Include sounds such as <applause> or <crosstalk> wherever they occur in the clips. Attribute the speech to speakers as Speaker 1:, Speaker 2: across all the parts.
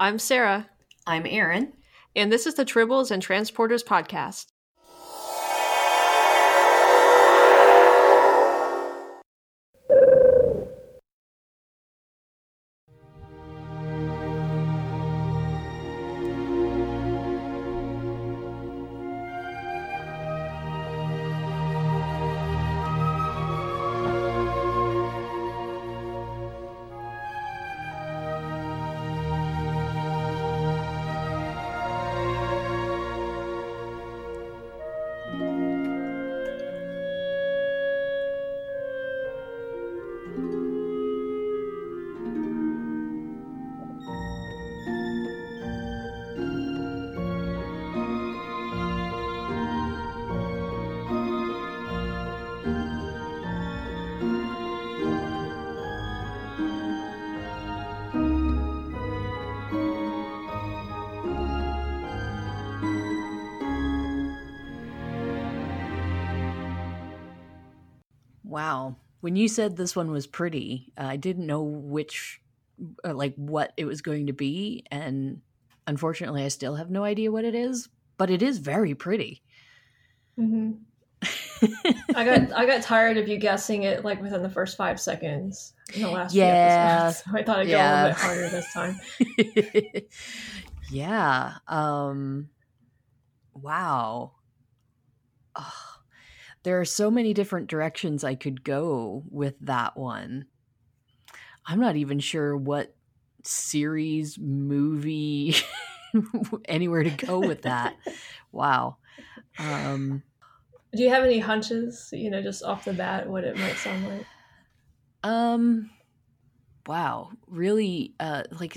Speaker 1: I'm Sarah,
Speaker 2: I'm Erin.
Speaker 1: and this is the Tribbles and Transporters podcast.
Speaker 2: When you said this one was pretty, I didn't know which, uh, like, what it was going to be. And unfortunately, I still have no idea what it is, but it is very pretty.
Speaker 1: Mm-hmm. I got I got tired of you guessing it like within the first five seconds in the last
Speaker 2: Yeah.
Speaker 1: few episodes. <laughs> So I thought I'd
Speaker 2: Yeah.
Speaker 1: go a little bit harder this time. <laughs>
Speaker 2: yeah. Um, wow. Ugh. There are so many different directions I could go with that one. I'm not even sure what series, movie, <laughs> anywhere to go with that. <laughs> wow. Um,
Speaker 1: Do you have any hunches, you know, just off the bat, what it might sound like?
Speaker 2: Um wow, really uh like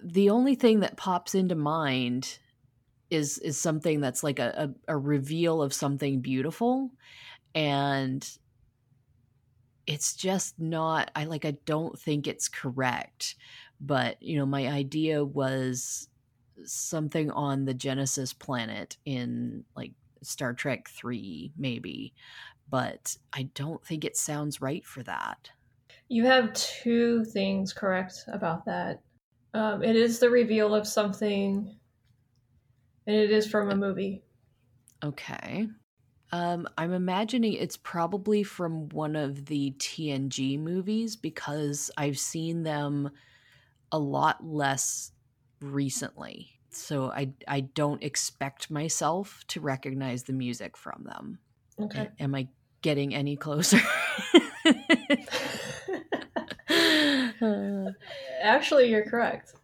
Speaker 2: the only thing that pops into mind is is something that's like a, a, a reveal of something beautiful and it's just not I like I don't think it's correct. But, you know, my idea was something on the Genesis planet in like Star Trek 3 maybe but I don't think it sounds right for that.
Speaker 1: You have two things correct about that. Um, it is the reveal of something, and it is from a movie.
Speaker 2: Okay. Um, I'm imagining it's probably from one of the TNG movies because I've seen them a lot less recently. So I I don't expect myself to recognize the music from them.
Speaker 1: Okay.
Speaker 2: A- Am I getting any closer? <laughs> <laughs>
Speaker 1: Actually, you're correct.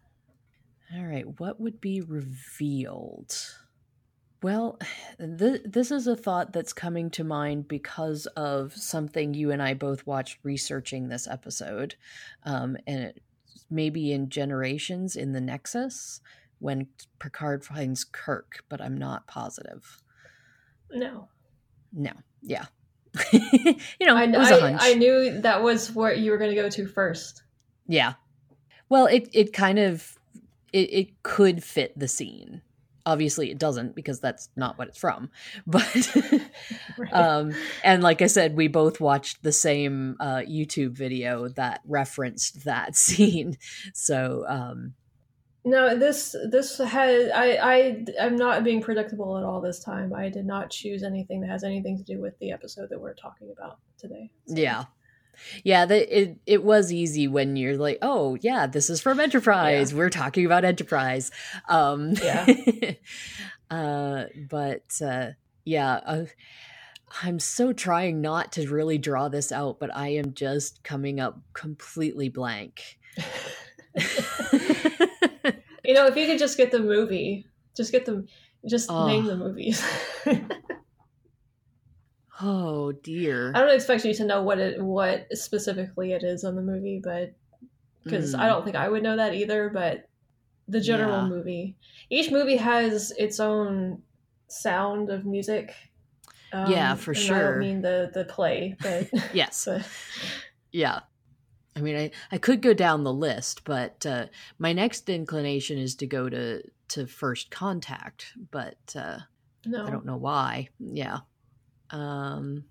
Speaker 2: All right, what would be revealed? Well, th- this is a thought that's coming to mind because of something you and I both watched researching this episode. Um, and it, maybe in Generations in the Nexus when Picard finds Kirk, but I'm not positive.
Speaker 1: No,
Speaker 2: No, yeah. <laughs> you know,
Speaker 1: I,
Speaker 2: it was a
Speaker 1: I. I knew that was what you were going to go to first.
Speaker 2: Yeah. Well, it it kind of it, it could fit the scene. Obviously it doesn't because that's not what it's from. <laughs> But
Speaker 1: Right.
Speaker 2: um and like I said, we both watched the same uh YouTube video that referenced that <laughs> scene. So um
Speaker 1: no, this this has I I I'm not being predictable at all this time. I did not choose anything that has anything to do with the episode that we're talking about today. So-
Speaker 2: yeah. Yeah, the, it it was easy when you're like, "Oh, yeah, this is from Enterprise. We're talking about Enterprise." Um
Speaker 1: Yeah. <laughs>
Speaker 2: uh but uh yeah, uh, I'm so trying not to really draw this out, but I am just coming up completely blank. <laughs>
Speaker 1: You know, if you could just get the movie, just get them, just
Speaker 2: Oh.
Speaker 1: name the movies. <laughs>
Speaker 2: oh dear.
Speaker 1: I don't expect you to know what it what specifically it is on the movie, but because I
Speaker 2: Mm.
Speaker 1: don't think I would know that either. But the general
Speaker 2: Yeah.
Speaker 1: movie, each movie has its own sound of music.
Speaker 2: Yeah, for
Speaker 1: and I don't mean the the play, but <laughs>
Speaker 2: Yes. <laughs>
Speaker 1: but
Speaker 2: Yeah. I mean, I, I could go down the list, but uh, my next inclination is to go to, to First Contact, but uh,
Speaker 1: no.
Speaker 2: I don't know why. Yeah. Um,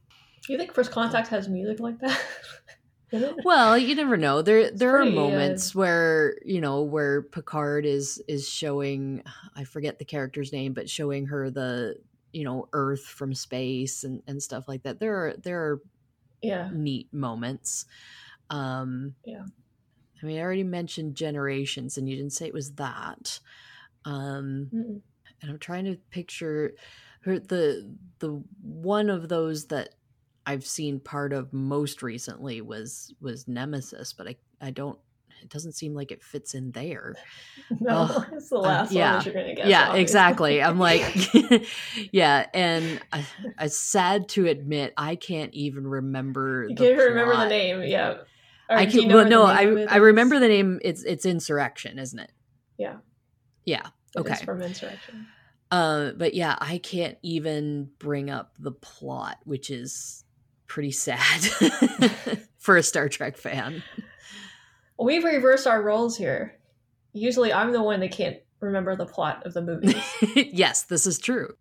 Speaker 1: You think First Contact has music like that? <laughs>
Speaker 2: well, you never know. There there
Speaker 1: pretty,
Speaker 2: are
Speaker 1: uh,
Speaker 2: moments where, you know, where Picard is is showing I forget the character's name, but showing her the, you know, Earth from space and, and stuff like that. There are there are
Speaker 1: yeah.
Speaker 2: neat moments. Um
Speaker 1: Yeah.
Speaker 2: I mean, I already mentioned generations and you didn't say it was that. Um
Speaker 1: Mm-mm.
Speaker 2: and I'm trying to picture her the the one of those that I've seen part of most recently was was Nemesis, but I I don't it doesn't seem like it fits in there. <laughs>
Speaker 1: No,
Speaker 2: Ugh. <laughs>
Speaker 1: it's the uh, last
Speaker 2: yeah.
Speaker 1: one that you're gonna get.
Speaker 2: yeah, exactly. I'm <laughs> like yeah, and I, it's sad to admit I can't even remember
Speaker 1: you
Speaker 2: the
Speaker 1: can't remember the name. Yeah. Or
Speaker 2: I
Speaker 1: do you
Speaker 2: can
Speaker 1: know
Speaker 2: well no,
Speaker 1: the name of
Speaker 2: I I remember the name it's it's Insurrection, isn't it?
Speaker 1: Yeah.
Speaker 2: Yeah.
Speaker 1: It
Speaker 2: Okay.
Speaker 1: from Insurrection.
Speaker 2: Uh, but yeah, I can't even bring up the plot, which is pretty sad <laughs> for a Star Trek fan.
Speaker 1: We've reversed our roles here. Usually, I'm the one that can't remember the plot of the <laughs> movies.
Speaker 2: yes, this is true.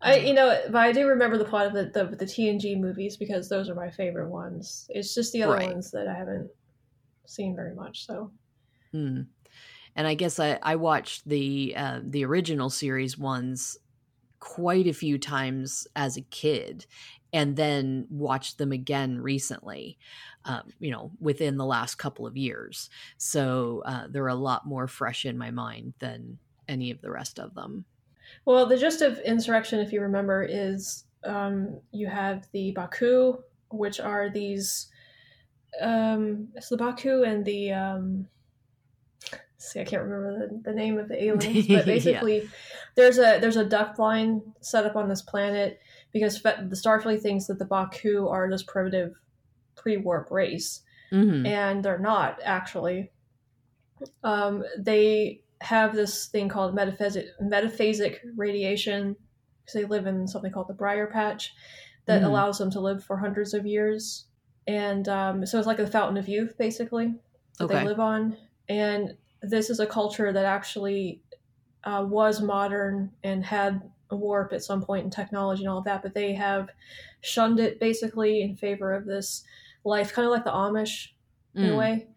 Speaker 1: I, you know, but I do remember the plot of the, the the TNG movies because those are my favorite ones. It's just the other
Speaker 2: Right.
Speaker 1: ones that I haven't seen very much. So
Speaker 2: Hmm. And I guess I, I watched the uh, the original series ones quite a few times as a kid, and then watched them again recently. Um, you know, within the last couple of years, so uh, they're a lot more fresh in my mind than any of the rest of them.
Speaker 1: Well, the gist of insurrection, if you remember, is um, you have the Baku, which are these. Um, it's the Baku and the. Um, see, I can't remember the, the name of the aliens, <laughs> but basically, there's a there's a duck blind set up on this planet because the Starfleet thinks that the Baku are this primitive pre-warp race,
Speaker 2: hmm
Speaker 1: and they're not actually. Um, they have this thing called metaphasic metaphasic radiation because they live in something called the Briar Patch that
Speaker 2: Mhm.
Speaker 1: allows them to live for hundreds of years, and um, so it's like a fountain of youth basically that
Speaker 2: Okay.
Speaker 1: they live on. And this is a culture that actually uh, was modern and had a warp at some point in technology and all of that, but they have shunned it basically in favor of this life, kind of like the Amish in a
Speaker 2: Mm.
Speaker 1: way.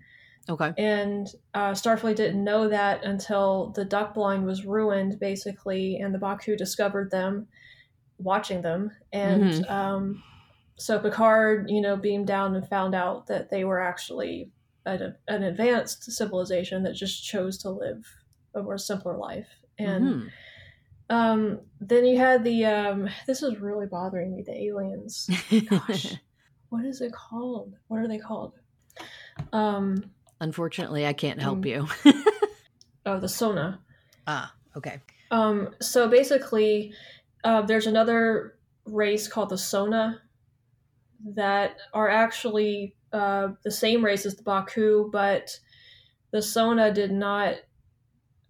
Speaker 2: Okay.
Speaker 1: And uh, Starfleet didn't know that until the duck blind was ruined, basically, and the Baku discovered them, watching them. And
Speaker 2: Mhm.
Speaker 1: um, so Picard, you know, beamed down and found out that they were actually an, an advanced civilization that just chose to live a more simpler life. And
Speaker 2: Mhm.
Speaker 1: um, then you had the, um, this is really bothering me, the aliens. <laughs> Gosh, what is it called? What are they called? Um,
Speaker 2: Unfortunately, I can't help
Speaker 1: Um,
Speaker 2: you.
Speaker 1: oh, the Sona. <laughs>
Speaker 2: ah, okay.
Speaker 1: Um, so basically, uh, there's another race called the Sona that are actually uh, the same race as the Baku, but the Sona did not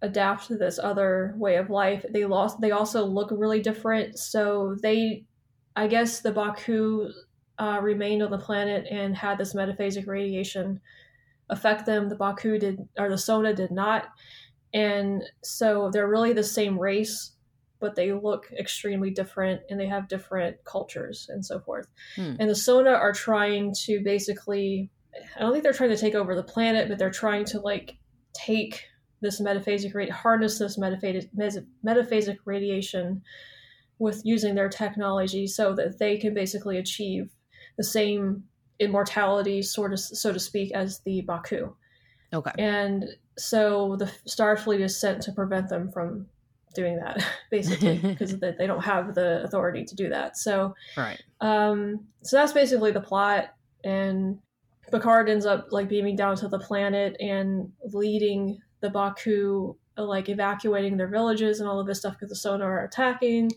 Speaker 1: adapt to this other way of life. They lost. They also look really different. So they, I guess, the Baku uh, remained on the planet and had this metaphasic radiation affect them. The Baku did, or the Sona did not and so they're really the same race but they look extremely different and they have different cultures and so forth
Speaker 2: Hmm.
Speaker 1: and the sona are trying to basically i don't think they're trying to take over the planet but they're trying to like take this metaphasic rate harness this metaphasic metaphasic radiation with using their technology so that they can basically achieve the same immortality sort of so to speak as the baku
Speaker 2: Okay.
Speaker 1: and so the Starfleet is sent to prevent them from doing that, <laughs> basically, <laughs> because they they don't have the authority to do that. So,
Speaker 2: Right.
Speaker 1: um, so that's basically the plot. And Picard ends up like beaming down to the planet and leading the Baku, like evacuating their villages and all of this stuff because the Sona are attacking.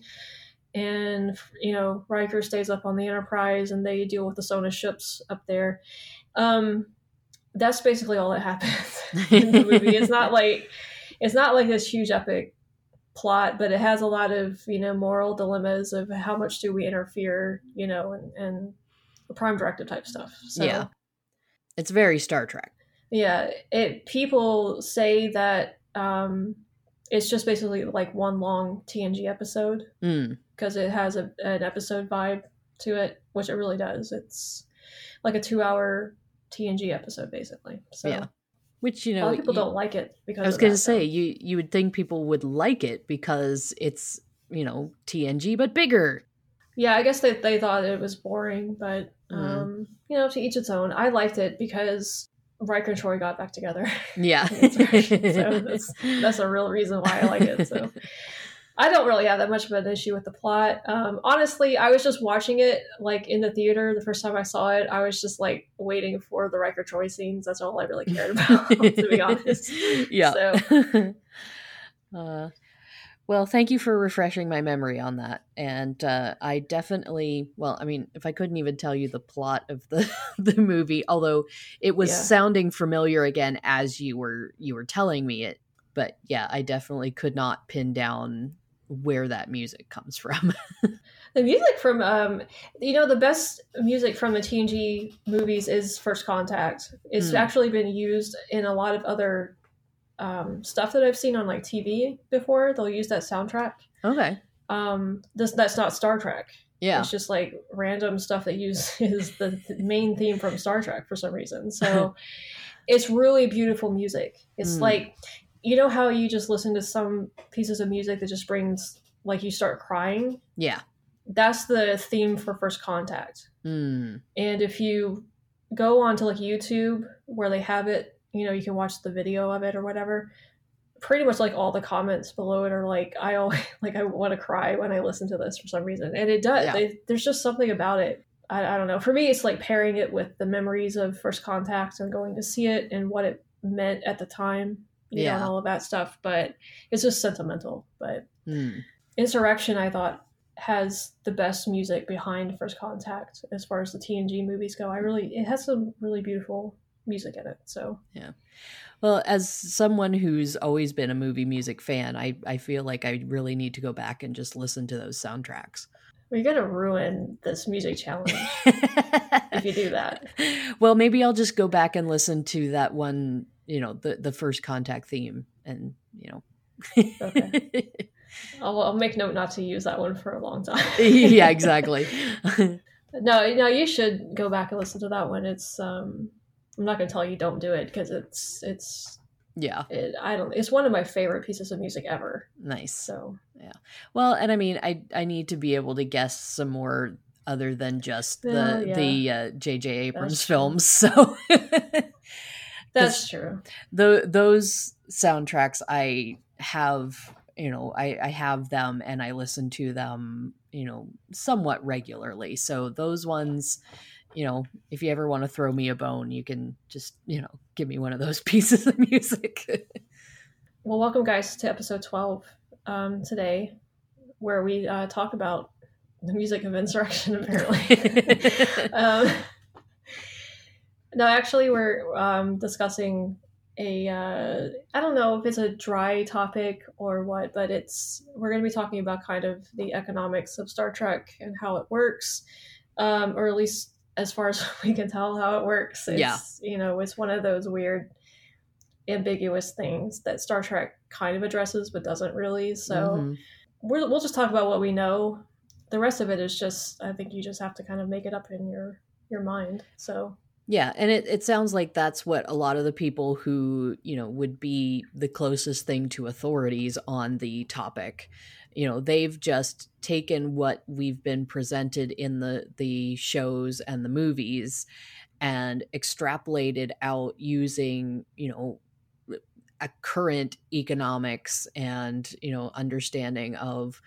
Speaker 1: And you know, Riker stays up on the Enterprise, and they deal with the Sona ships up there. Um, that's basically all that happens <laughs> in the movie. It's not like it's not like this huge epic plot, but it has a lot of you know moral dilemmas of how much do we interfere, you know, and, and prime directive type stuff. So
Speaker 2: Yeah. It's very Star Trek.
Speaker 1: yeah, it people say that um, it's just basically like one long TNG episode
Speaker 2: Mm.
Speaker 1: because it has a, an episode vibe to it, which it really does. It's like a two hour TNG episode, basically. So
Speaker 2: Yeah. Which you
Speaker 1: a
Speaker 2: know,
Speaker 1: lot of people
Speaker 2: you-
Speaker 1: don't like it because
Speaker 2: I was going to say you you would think people would like it because it's you know TNG but bigger.
Speaker 1: Yeah, I guess they they thought it was boring, but
Speaker 2: Mhm.
Speaker 1: um, you know, to each its own. I liked it because Riker and Troi got back together.
Speaker 2: Yeah, <laughs>
Speaker 1: so that's <laughs> that's a real reason why I like it. So <laughs> I don't really have that much of an issue with the plot. Um, honestly, I was just watching it like in the theater the first time I saw it. I was just like waiting for the Riker Troi scenes. That's all I really cared about, <laughs> to be honest. <laughs>
Speaker 2: yeah.
Speaker 1: So <laughs>
Speaker 2: uh, well, thank you for refreshing my memory on that. And uh, I definitely, well, I mean, if I couldn't even tell you the plot of the the movie, although it was
Speaker 1: Yeah.
Speaker 2: sounding familiar again as you were you were telling me it, but yeah, I definitely could not pin down where that music comes from. <laughs>
Speaker 1: the music from um, you know, the best music from the TNG movies is First Contact. It's
Speaker 2: Hmm.
Speaker 1: actually been used in a lot of other um, stuff that I've seen on like TV before. They'll use that soundtrack.
Speaker 2: okay.
Speaker 1: Um, this that's not Star Trek.
Speaker 2: Yeah.
Speaker 1: It's just like random stuff that uses <laughs> the main theme from Star Trek for some reason. So <laughs> it's really beautiful music. It's
Speaker 2: Mm.
Speaker 1: like you know how you just listen to some pieces of music that just brings like you start crying.
Speaker 2: Yeah.
Speaker 1: That's the theme for First Contact.
Speaker 2: Mm.
Speaker 1: And if you go onto like YouTube where they have it, you know, you can watch the video of it or whatever. Pretty much like all the comments below it are like, I always <laughs> like I want to cry when I listen to this for some reason, and it does.
Speaker 2: Yeah.
Speaker 1: They, there's just something about it. I, I don't know. For me, it's like pairing it with the memories of first contact and going to see it and what it meant at the time, you know, and all of that stuff. But it's just sentimental. But
Speaker 2: Mm.
Speaker 1: Insurrection, I thought, has the best music behind First Contact as far as the TNG movies go. I really, it has some really beautiful music in it. So yeah.
Speaker 2: Well, as someone who's always been a movie music fan, I, I feel like I really need to go back and just listen to those soundtracks.
Speaker 1: we're gonna ruin this music challenge <laughs> if you do that.
Speaker 2: well, maybe I'll just go back and listen to that one, you know, the the first contact theme and, you know.
Speaker 1: Okay. <laughs> I'll, I'll make note not to use that one for a long time. <laughs>
Speaker 2: yeah, exactly. <laughs>
Speaker 1: No, no, you should go back and listen to that one. It's um, I'm not gonna tell you don't do it because it's it's
Speaker 2: yeah,
Speaker 1: it, I don't. It's one of my favorite pieces of music ever.
Speaker 2: nice.
Speaker 1: So yeah
Speaker 2: Well, and I mean, I I need to be able to guess some more other than just the
Speaker 1: yeah.
Speaker 2: the uh, J.J. Abrams films. So
Speaker 1: that's true.
Speaker 2: the those soundtracks I have, you know, I I have them and I listen to them, you know, somewhat regularly. So those ones, you know, if you ever want to throw me a bone, you can just, you know, give me one of those <laughs> pieces of music.
Speaker 1: Well, welcome guys to episode 12 um, today, where we uh, talk about the music of insurrection. Apparently, <laughs> um, no, actually, we're um, discussing a uh, I don't know if it's a dry topic or what, but it's we're going to be talking about kind of the economics of Star Trek and how it works, um, or at least as far as <laughs> we can tell how it works. It's,
Speaker 2: Yeah.
Speaker 1: you know, it's one of those weird ambiguous things that Star Trek kind of addresses but doesn't really. So
Speaker 2: Mhm.
Speaker 1: we're, we'll just talk about what we know. The rest of it is just I think you just have to kind of make it up in your your mind. So
Speaker 2: Yeah, and it, it sounds like that's what a lot of the people who, you know, would be the closest thing to authorities on the topic, you know, they've just taken what we've been presented in the the shows and the movies and extrapolated out using, you know, a current economics and, you know, understanding of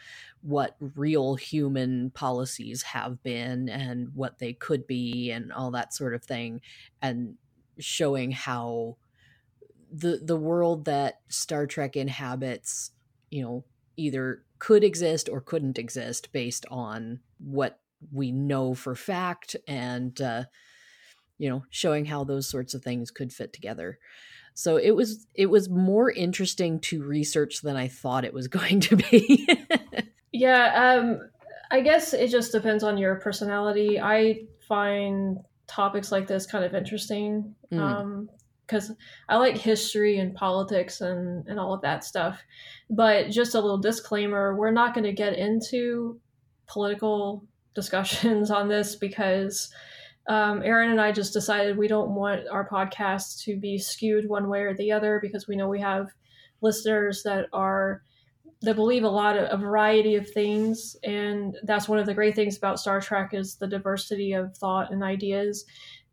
Speaker 2: what real human policies have been and what they could be and all that sort of thing and showing how the the world that Star Trek inhabits, you know, either could exist or couldn't exist based on what we know for fact and uh you know, showing how those sorts of things could fit together. So it was it was more interesting to research than I thought it was <laughs> going to be.
Speaker 1: Yeah, um, I guess it just depends on your personality. I find topics like this kind of interesting
Speaker 2: Mm.
Speaker 1: um, because I like history and politics and and all of that stuff. But just a little disclaimer: we're not going to get into political discussions on this because um, Erin and I just decided we don't want our podcast to be skewed one way or the other because we know we have listeners that are that believe a lot of a variety of things and that's one of the great things about star trek is the diversity of thought and ideas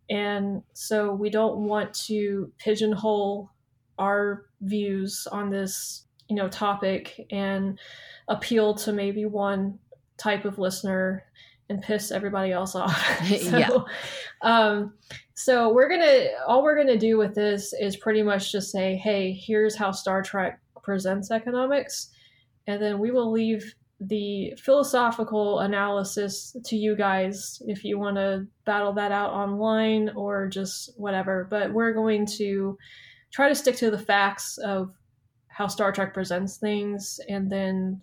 Speaker 1: and so we don't want to pigeonhole our views on this you know topic and appeal to maybe one type of listener and piss everybody else off. <laughs> <laughs> so, yeah. Um, so we're gonna all we're gonna do with this is pretty much just say, hey, here's how Star Trek presents economics, and then we will leave the philosophical analysis to you guys if you want to battle that out online or just whatever. But we're going to try to stick to the facts of how Star Trek presents things and then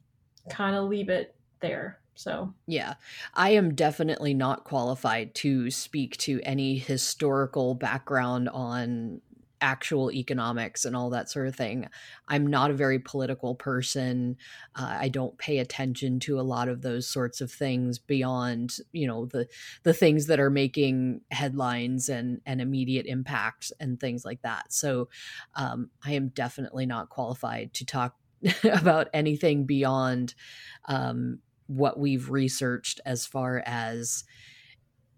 Speaker 1: kind of leave it there. So,
Speaker 2: yeah, I am definitely not qualified to speak to any historical background on actual economics and all that sort of thing. I'm not a very political person. Uh, I don't pay attention to a lot of those sorts of things beyond, you know, the the things that are making headlines and and immediate impact and things like that. So, um, I am definitely not qualified to talk <laughs> about anything beyond um, what we've researched as far as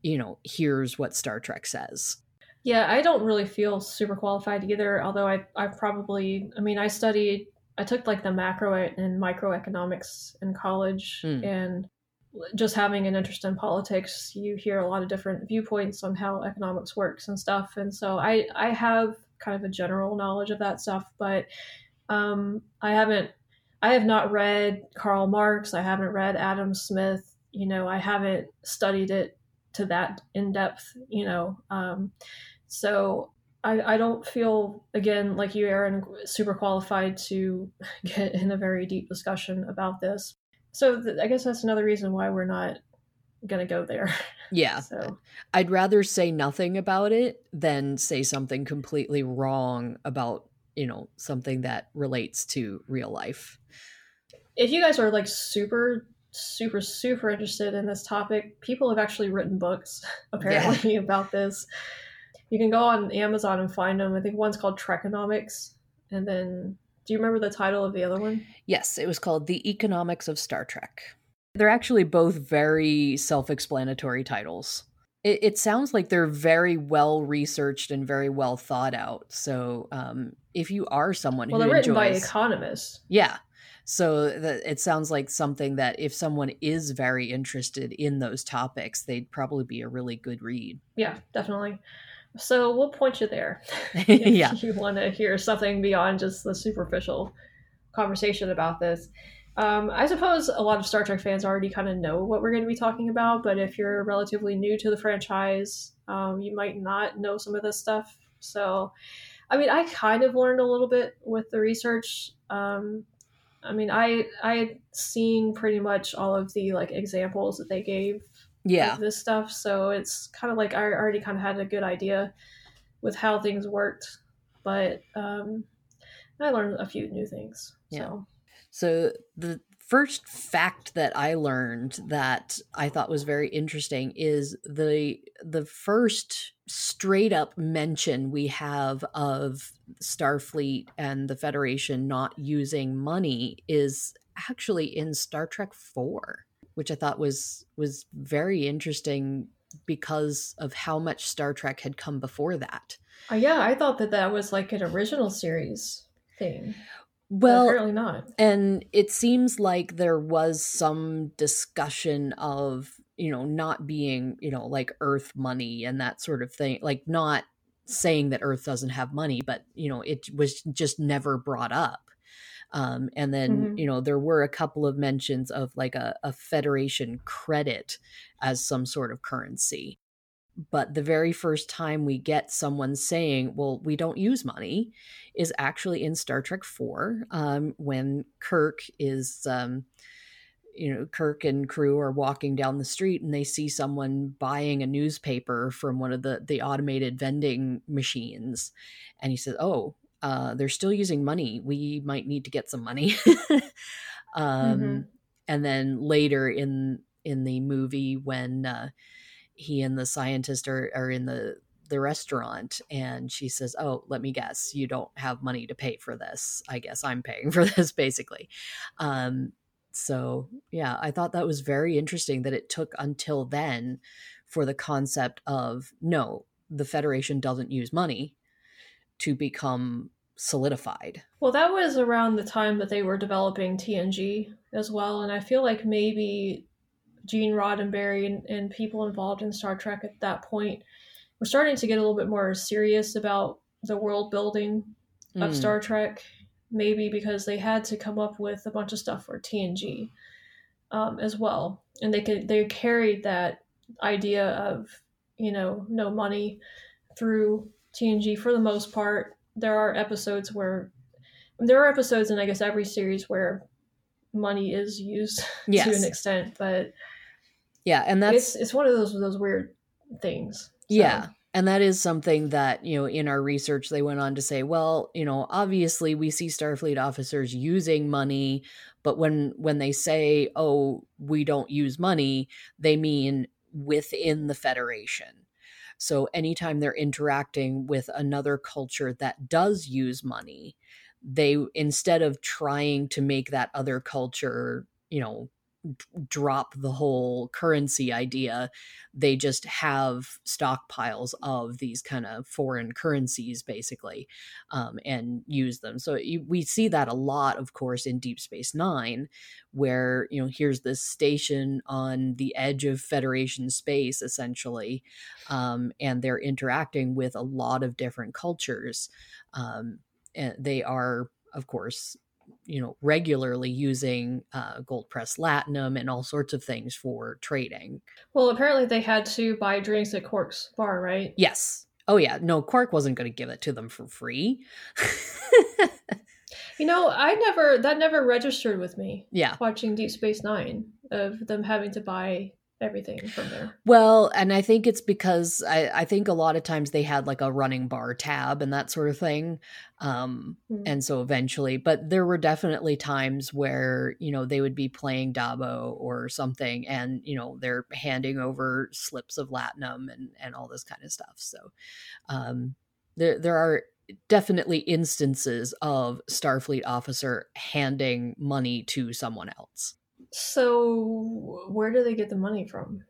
Speaker 2: you know here's what star trek says
Speaker 1: yeah i don't really feel super qualified either although i i probably i mean i studied i took like the macro and microeconomics in college mm. and just having an interest in politics you hear a lot of different viewpoints on how economics works and stuff and so i i have kind of a general knowledge of that stuff but um, i haven't I have not read Karl Marx. I haven't read Adam Smith. You know, I haven't studied it to that in depth. You know, um, so I, I don't feel again like you, Erin, super qualified to <laughs> get in a very deep discussion about this. So th- I guess that's another reason why we're not gonna go there. <laughs>
Speaker 2: Yeah. so I'd rather say nothing about it than say something completely wrong about you know something that relates to real life
Speaker 1: if you guys are like super super super interested in this topic people have actually written books <laughs> apparently yeah. about this you can go on amazon and find them i think one's called trekonomics and then do you remember the title of the other one
Speaker 2: yes it was called the economics of star trek they're actually both very self-explanatory titles it, it sounds like they're very well researched and very well thought out. So um, if you are someone
Speaker 1: well,
Speaker 2: who
Speaker 1: they're written by economists.
Speaker 2: Yeah. So it sounds like something that if someone is very interested in those topics, they'd probably be a really good read.
Speaker 1: Yeah, definitely. So we'll point you there. <laughs> <laughs>
Speaker 2: yeah.
Speaker 1: you want to hear something beyond just the superficial conversation about this. Um, I suppose a lot of Star Trek fans already kind of know what we're going to be talking about, but if you're relatively new to the franchise, um, you might not know some of this stuff. So, I mean, I kind of learned a little bit with the research. Um, I mean, I I had seen pretty much all of the like examples that they gave.
Speaker 2: Yeah,
Speaker 1: this stuff. So it's kind of like I already kind of had a good idea with how things worked, but um, I learned a few new things. Yeah. So.
Speaker 2: So the first fact that I learned that I thought was very interesting is the the first straight up mention we have of Starfleet and the Federation not using money is actually in Star Trek 4, which I thought was was very interesting because of how much Star Trek had come before that.
Speaker 1: Uh, yeah, I thought that that was like an original series thing.
Speaker 2: Well,
Speaker 1: apparently not.
Speaker 2: And it seems like there was some discussion of, you know, not being, you know, like Earth money and that sort of thing. Like not saying that Earth doesn't have money, but, you know, it was just never brought up. Um, and then, mm-hmm. you know, there were a couple of mentions of like a, a Federation credit as some sort of currency but the very first time we get someone saying, well, we don't use money, is actually in Star Trek 4 um, when Kirk is. Um, you know, Kirk and crew are walking down the street and they see someone buying a newspaper from one of the the automated vending machines, and he says, "Oh, uh, they're still using money. We might need to get some money." <laughs> um, mm-hmm. And then later in in the movie, when uh, he and the scientist are, are in the the restaurant and she says oh let me guess you don't have money to pay for this i guess i'm paying <laughs> for this basically um, so yeah i thought that was very interesting that it took until then for the concept of no the federation doesn't use money to become solidified
Speaker 1: well that was around the time that they were developing tng as well and i feel like maybe gene roddenberry and, and people involved in star trek at that point were starting to get a little bit more serious about the world building of mm. star trek maybe because they had to come up with a bunch of stuff for TNG um, as well, and they could they carried that idea of you know no money through TNG for the most part. There are episodes where there are episodes in I guess every series where money is used <laughs> yes. to an extent, but
Speaker 2: yeah, and that's
Speaker 1: it's it's one of those those weird things.
Speaker 2: So. Yeah, and that is something that, you know, in our research, they went on to say, well, you know, obviously we see Starfleet officers using money, but when when they say, oh, we don't use money, they mean within the Federation. So anytime they're interacting with another culture that does use money, they instead of trying to make that other culture, you know, drop the whole currency idea. They just have stockpiles of these kind of foreign currencies, basically, um, and use them. So you, we see that a lot, of course, in Deep Space Nine, where you know here's this station on the edge of Federation space, essentially, um, and they're interacting with a lot of different cultures. Um, and they are, of course, you know regularly using uh, gold press latinum and all sorts of things for trading.
Speaker 1: Well apparently they had to buy drinks at quark's bar right?
Speaker 2: Yes. Oh yeah. No quark wasn't going to give it to them for free.
Speaker 1: You know i never that never registered with me
Speaker 2: yeah.
Speaker 1: watching deep space nine of them having to buy everything from there.
Speaker 2: Well, and I think it's because I, I think a lot of times they had like a running bar tab and that sort of thing. Um, mm-hmm. And so eventually, but there were definitely times where, you know, they would be playing Dabo or something and, you know, they're handing over slips of Latinum and, and all this kind of stuff. So um, there, there are definitely instances of Starfleet officer handing money to someone else.
Speaker 1: So, where do they get the money from?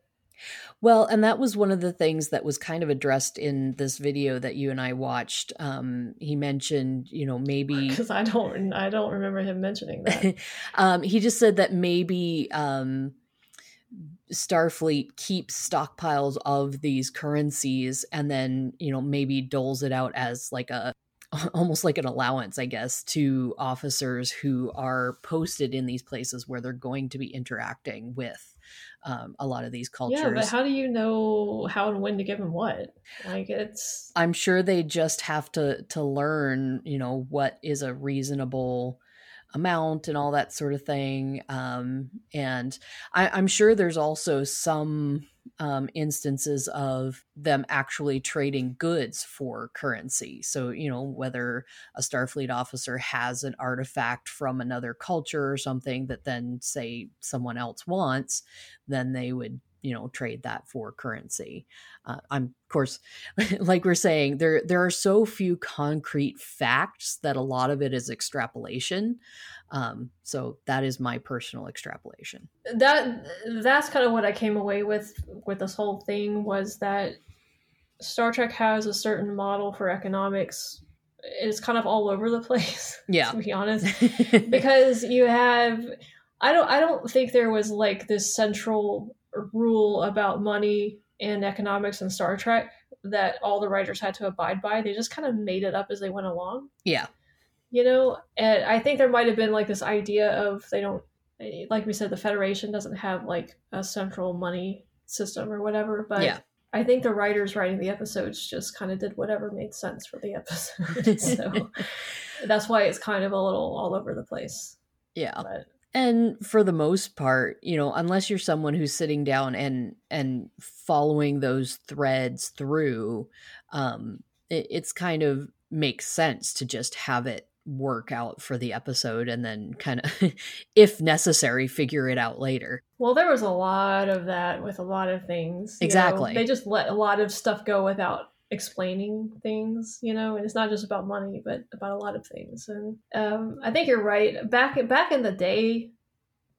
Speaker 2: Well, and that was one of the things that was kind of addressed in this video that you and I watched. Um, he mentioned, you know, maybe <laughs>
Speaker 1: because I don't, I don't remember him mentioning that. <laughs>
Speaker 2: um, he just said that maybe um, Starfleet keeps stockpiles of these currencies and then, you know, maybe doles it out as like a <laughs> almost like an allowance, I guess, to officers who are posted in these places where they're going to be interacting with um, a lot of these cultures. Yeah,
Speaker 1: but how do you know how and when to give them what? Like it's.
Speaker 2: I'm sure they just have to to learn, you know, what is a reasonable amount and all that sort of thing. Um, and I, am sure there's also some um, instances of them actually trading goods for currency. So, you know, whether a Starfleet officer has an artifact from another culture or something that then, say, someone else wants, then they would you know trade that for currency. Uh, i'm of course <laughs> like we're saying there there are so few concrete facts that a lot of it is extrapolation. Um, so that is my personal extrapolation.
Speaker 1: That that's kind of what i came away with with this whole thing was that star trek has a certain model for economics. It's kind of all over the place <laughs>
Speaker 2: yeah.
Speaker 1: to be honest. <laughs> Because you have i don't i don't think there was like this central rule about money and economics in Star Trek that all the writers had to abide by. They just kind of made it up as they went along.
Speaker 2: Yeah.
Speaker 1: You know, and I think there might have been like this idea of they don't, like we said, the Federation doesn't have like a central money system or whatever. But yeah. I think the writers writing the episodes just kind of did whatever made sense for the episode. <laughs> so <laughs> that's why it's kind of a little all over the place.
Speaker 2: Yeah. But and for the most part you know unless you're someone who's sitting down and and following those threads through um it, it's kind of makes sense to just have it work out for the episode and then kind of <laughs> if necessary figure it out later
Speaker 1: well there was a lot of that with a lot of things
Speaker 2: exactly
Speaker 1: know? they just let a lot of stuff go without explaining things you know and it's not just about money but about a lot of things and um, i think you're right back back in the day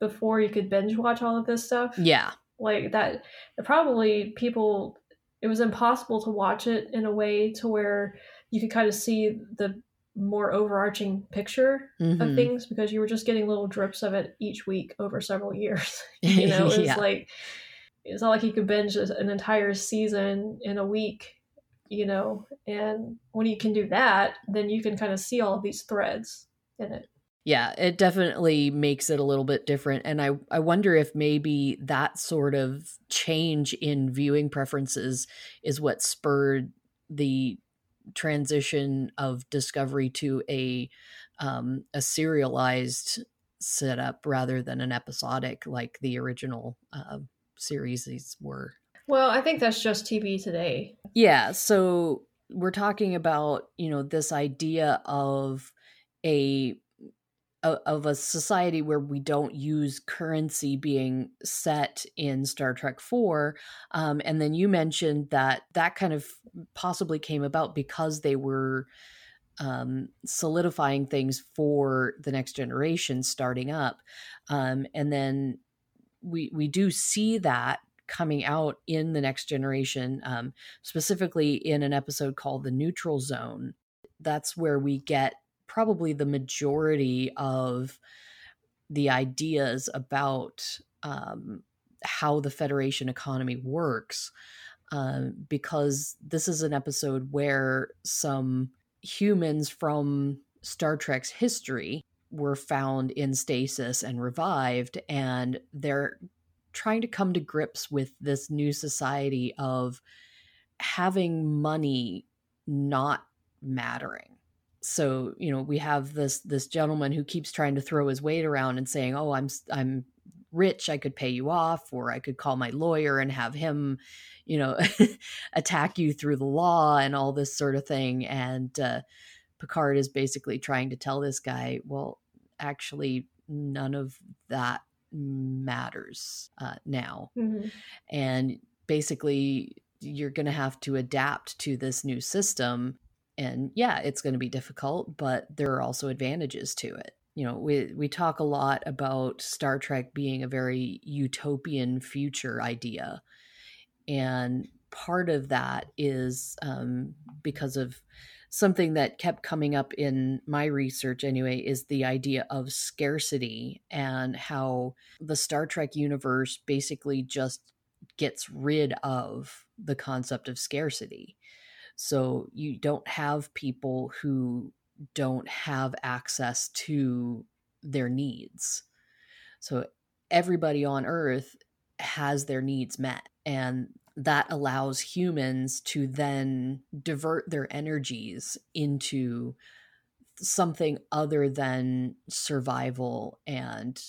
Speaker 1: before you could binge watch all of this stuff
Speaker 2: yeah
Speaker 1: like that probably people it was impossible to watch it in a way to where you could kind of see the more overarching picture mm-hmm. of things because you were just getting little drips of it each week over several years. <laughs> you <laughs> know, it's yeah. like it's not like you could binge an entire season in a week, you know, and when you can do that, then you can kind of see all these threads in it.
Speaker 2: Yeah, it definitely makes it a little bit different. And I, I wonder if maybe that sort of change in viewing preferences is what spurred the transition of Discovery to a um, a serialized setup rather than an episodic like the original uh, series were.
Speaker 1: Well, I think that's just TV today.
Speaker 2: Yeah, so we're talking about you know this idea of a of a society where we don't use currency being set in Star Trek 4. Um, and then you mentioned that that kind of possibly came about because they were um, solidifying things for the next generation starting up. Um, and then we, we do see that coming out in the next generation, um, specifically in an episode called The Neutral Zone. That's where we get probably the majority of the ideas about um, how the Federation economy works. Uh, because this is an episode where some humans from Star Trek's history were found in stasis and revived, and they're trying to come to grips with this new society of having money not mattering. So you know we have this this gentleman who keeps trying to throw his weight around and saying oh i'm i'm rich i could pay you off or i could call my lawyer and have him you know <laughs> attack you through the law and all this sort of thing. And uh, picard is basically trying to tell this guy well actually none of that matters uh, now mm-hmm. and basically you're going to have to adapt to this new system and yeah it's going to be difficult but there are also advantages to it you know we we talk a lot about star trek being a very utopian future idea and part of that is um, because of something that kept coming up in my research anyway is the idea of scarcity and how the star trek universe basically just gets rid of the concept of scarcity so you don't have people who don't have access to their needs. So everybody on Earth has their needs met. And that allows humans to then divert their energies into something other than survival and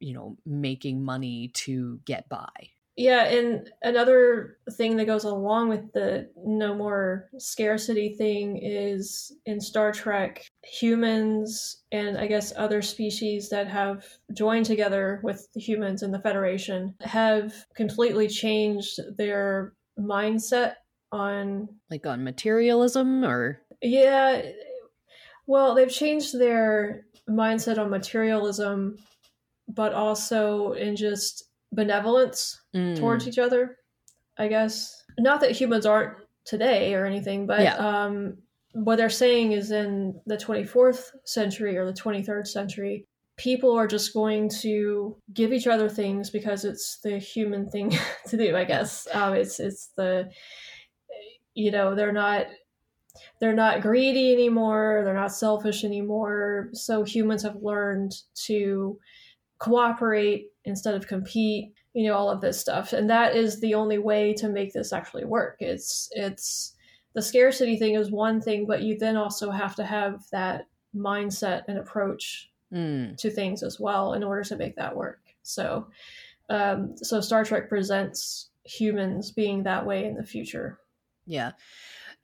Speaker 2: you know making money to get by
Speaker 1: yeah, and another thing that goes along with the no more scarcity thing is in Star Trek, humans and I guess other species that have joined together with the humans in the Federation have completely changed their mindset on.
Speaker 2: Like on materialism or?
Speaker 1: Yeah. Well, they've changed their mindset on materialism, but also in just benevolence mm. towards each other, I guess. Not that humans aren't today or anything, but yeah. um, what they're saying is in the 24th century or the 23rd century, people are just going to give each other things because it's the human thing <laughs> to do, I guess. Um, it's, it's the, you know, they're not they're not greedy anymore they're not selfish anymore so humans have learned to cooperate instead of compete you know all of this stuff. And that is the only way to make this actually work. It's it's the scarcity thing is one thing but you then also have to have that mindset and approach mm. to things as well in order to make that work. So um so star trek presents humans being that way in the future.
Speaker 2: Yeah.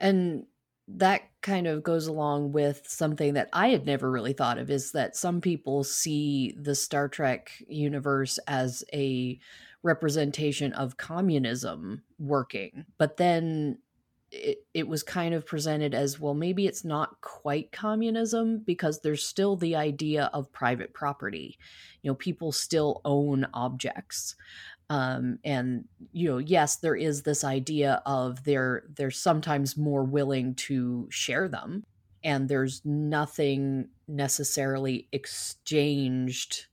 Speaker 2: And that kind of goes along with something that I had never really thought of is that some people see the Star Trek universe as a representation of communism working. But then it, it was kind of presented as well, maybe it's not quite communism because there's still the idea of private property. You know, people still own objects. Um, and you know, yes, there is this idea of they're they're sometimes more willing to share them, and there's nothing necessarily exchanged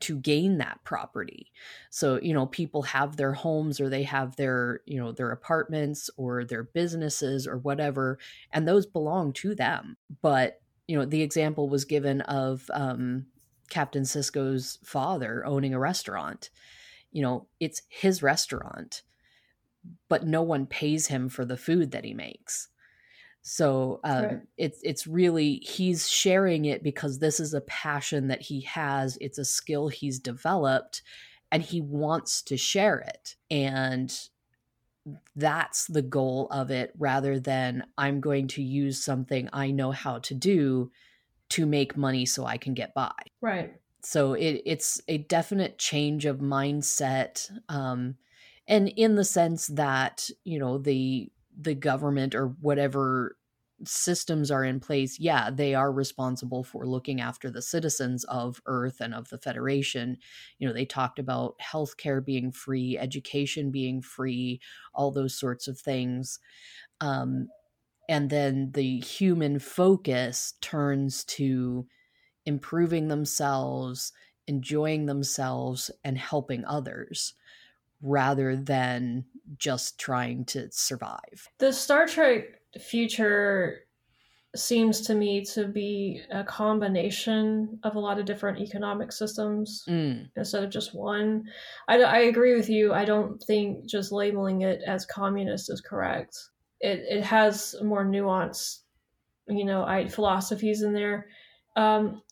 Speaker 2: to gain that property. So, you know, people have their homes or they have their, you know, their apartments or their businesses or whatever, and those belong to them. But, you know, the example was given of um, Captain Sisko's father owning a restaurant. You know, it's his restaurant, but no one pays him for the food that he makes. So um, right. it's it's really he's sharing it because this is a passion that he has. It's a skill he's developed, and he wants to share it. And that's the goal of it, rather than I'm going to use something I know how to do to make money so I can get by.
Speaker 1: Right.
Speaker 2: So it, it's a definite change of mindset, um, and in the sense that you know the the government or whatever systems are in place, yeah, they are responsible for looking after the citizens of Earth and of the Federation. You know, they talked about healthcare being free, education being free, all those sorts of things. Um, and then the human focus turns to improving themselves, enjoying themselves, and helping others rather than just trying to survive.
Speaker 1: The Star Trek future seems to me to be a combination of a lot of different economic systems mm. instead of just one. I, I agree with you. I don't think just labeling it as communist is correct. It, it has more nuance, you know, I, philosophies in there. Um,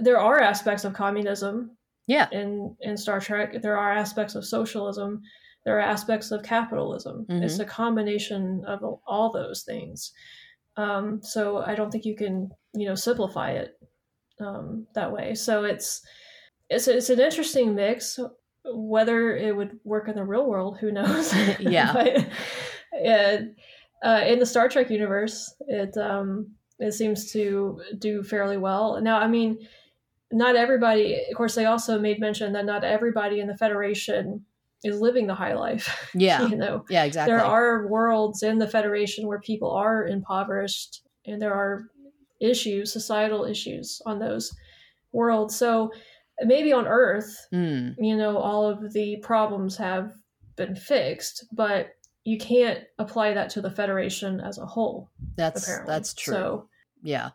Speaker 1: there are aspects of communism
Speaker 2: yeah.
Speaker 1: in in star trek. There are aspects of socialism. There are aspects of capitalism. Mm-hmm. it's a combination of all those things. Um, so i don't think you can you know simplify it um, that way. So it's it's it's an interesting mix. Whether it would work in the real world who knows? <laughs>
Speaker 2: Yeah. <laughs>
Speaker 1: But, uh, in the star trek universe it um it seems to do fairly well. Now i mean not everybody of course they also made mention that not everybody in the federation is living the high life <laughs>
Speaker 2: yeah.
Speaker 1: you know?
Speaker 2: Yeah exactly.
Speaker 1: There are worlds in the federation where people are impoverished and there are issues societal issues on those worlds. So maybe on earth mm. you know all of the problems have been fixed but you can't apply that to the federation as a whole
Speaker 2: that's
Speaker 1: apparently.
Speaker 2: that's true
Speaker 1: so
Speaker 2: yeah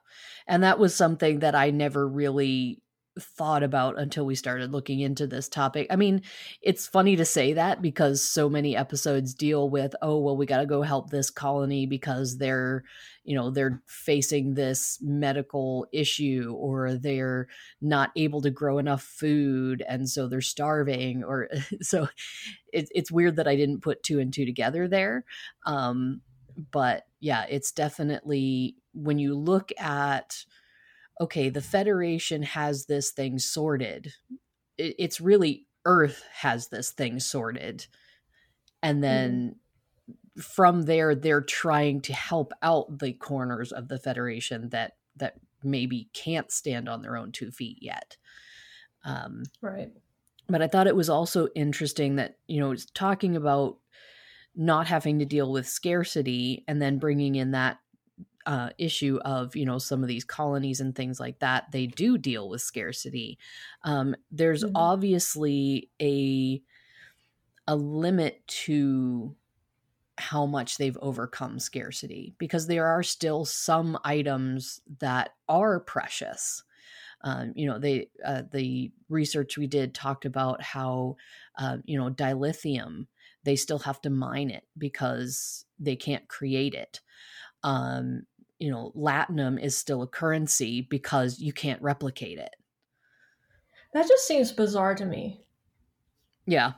Speaker 2: and that was something that i never really thought about until we started looking into this topic. I mean, it's funny to say that because so many episodes deal with, oh, well, we got to go help this colony because they're, you know, they're facing this medical issue or they're not able to grow enough food and so they're starving or <laughs> so it, it's weird that I didn't put two and two together there. Um, but yeah, it's definitely when you look at okay, the Federation has this thing sorted. it's really Earth has this thing sorted. And mm-hmm. then mm. from there, they're trying to help out the corners of the Federation that that maybe can't stand on their own two feet yet.
Speaker 1: Um, right.
Speaker 2: But I thought it was also interesting that you know it's talking about not having to deal with scarcity and then bringing in that uh, issue of you know some of these colonies and things like that they do deal with scarcity. Um, there's mm-hmm. obviously a a limit to how much they've overcome scarcity because there are still some items that are precious. Um, you know they uh, the research we did talked about how uh, you know dilithium they still have to mine it because they can't create it. Um, you know, latinum is still a currency because you can't replicate it.
Speaker 1: That just seems bizarre to me.
Speaker 2: Yeah.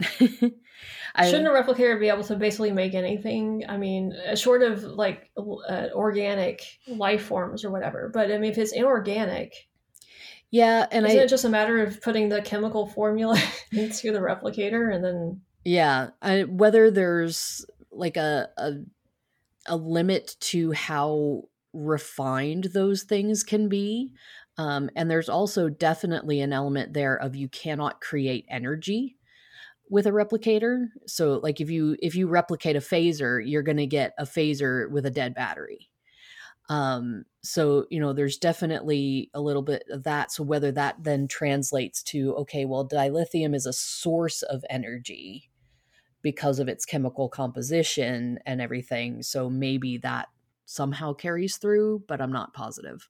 Speaker 2: <laughs>
Speaker 1: I, Shouldn't a replicator be able to basically make anything? I mean, uh, short of like uh, organic life forms or whatever. But I mean, if it's inorganic,
Speaker 2: yeah, and
Speaker 1: isn't
Speaker 2: I,
Speaker 1: it just a matter of putting the chemical formula <laughs> into the replicator and then?
Speaker 2: Yeah, I, whether there's like a, a a limit to how refined those things can be. Um, and there's also definitely an element there of you cannot create energy with a replicator. So like if you if you replicate a phaser, you're going to get a phaser with a dead battery. Um, so you know there's definitely a little bit of that. So whether that then translates to okay, well dilithium is a source of energy because of its chemical composition and everything. So maybe that somehow carries through, but I'm not positive.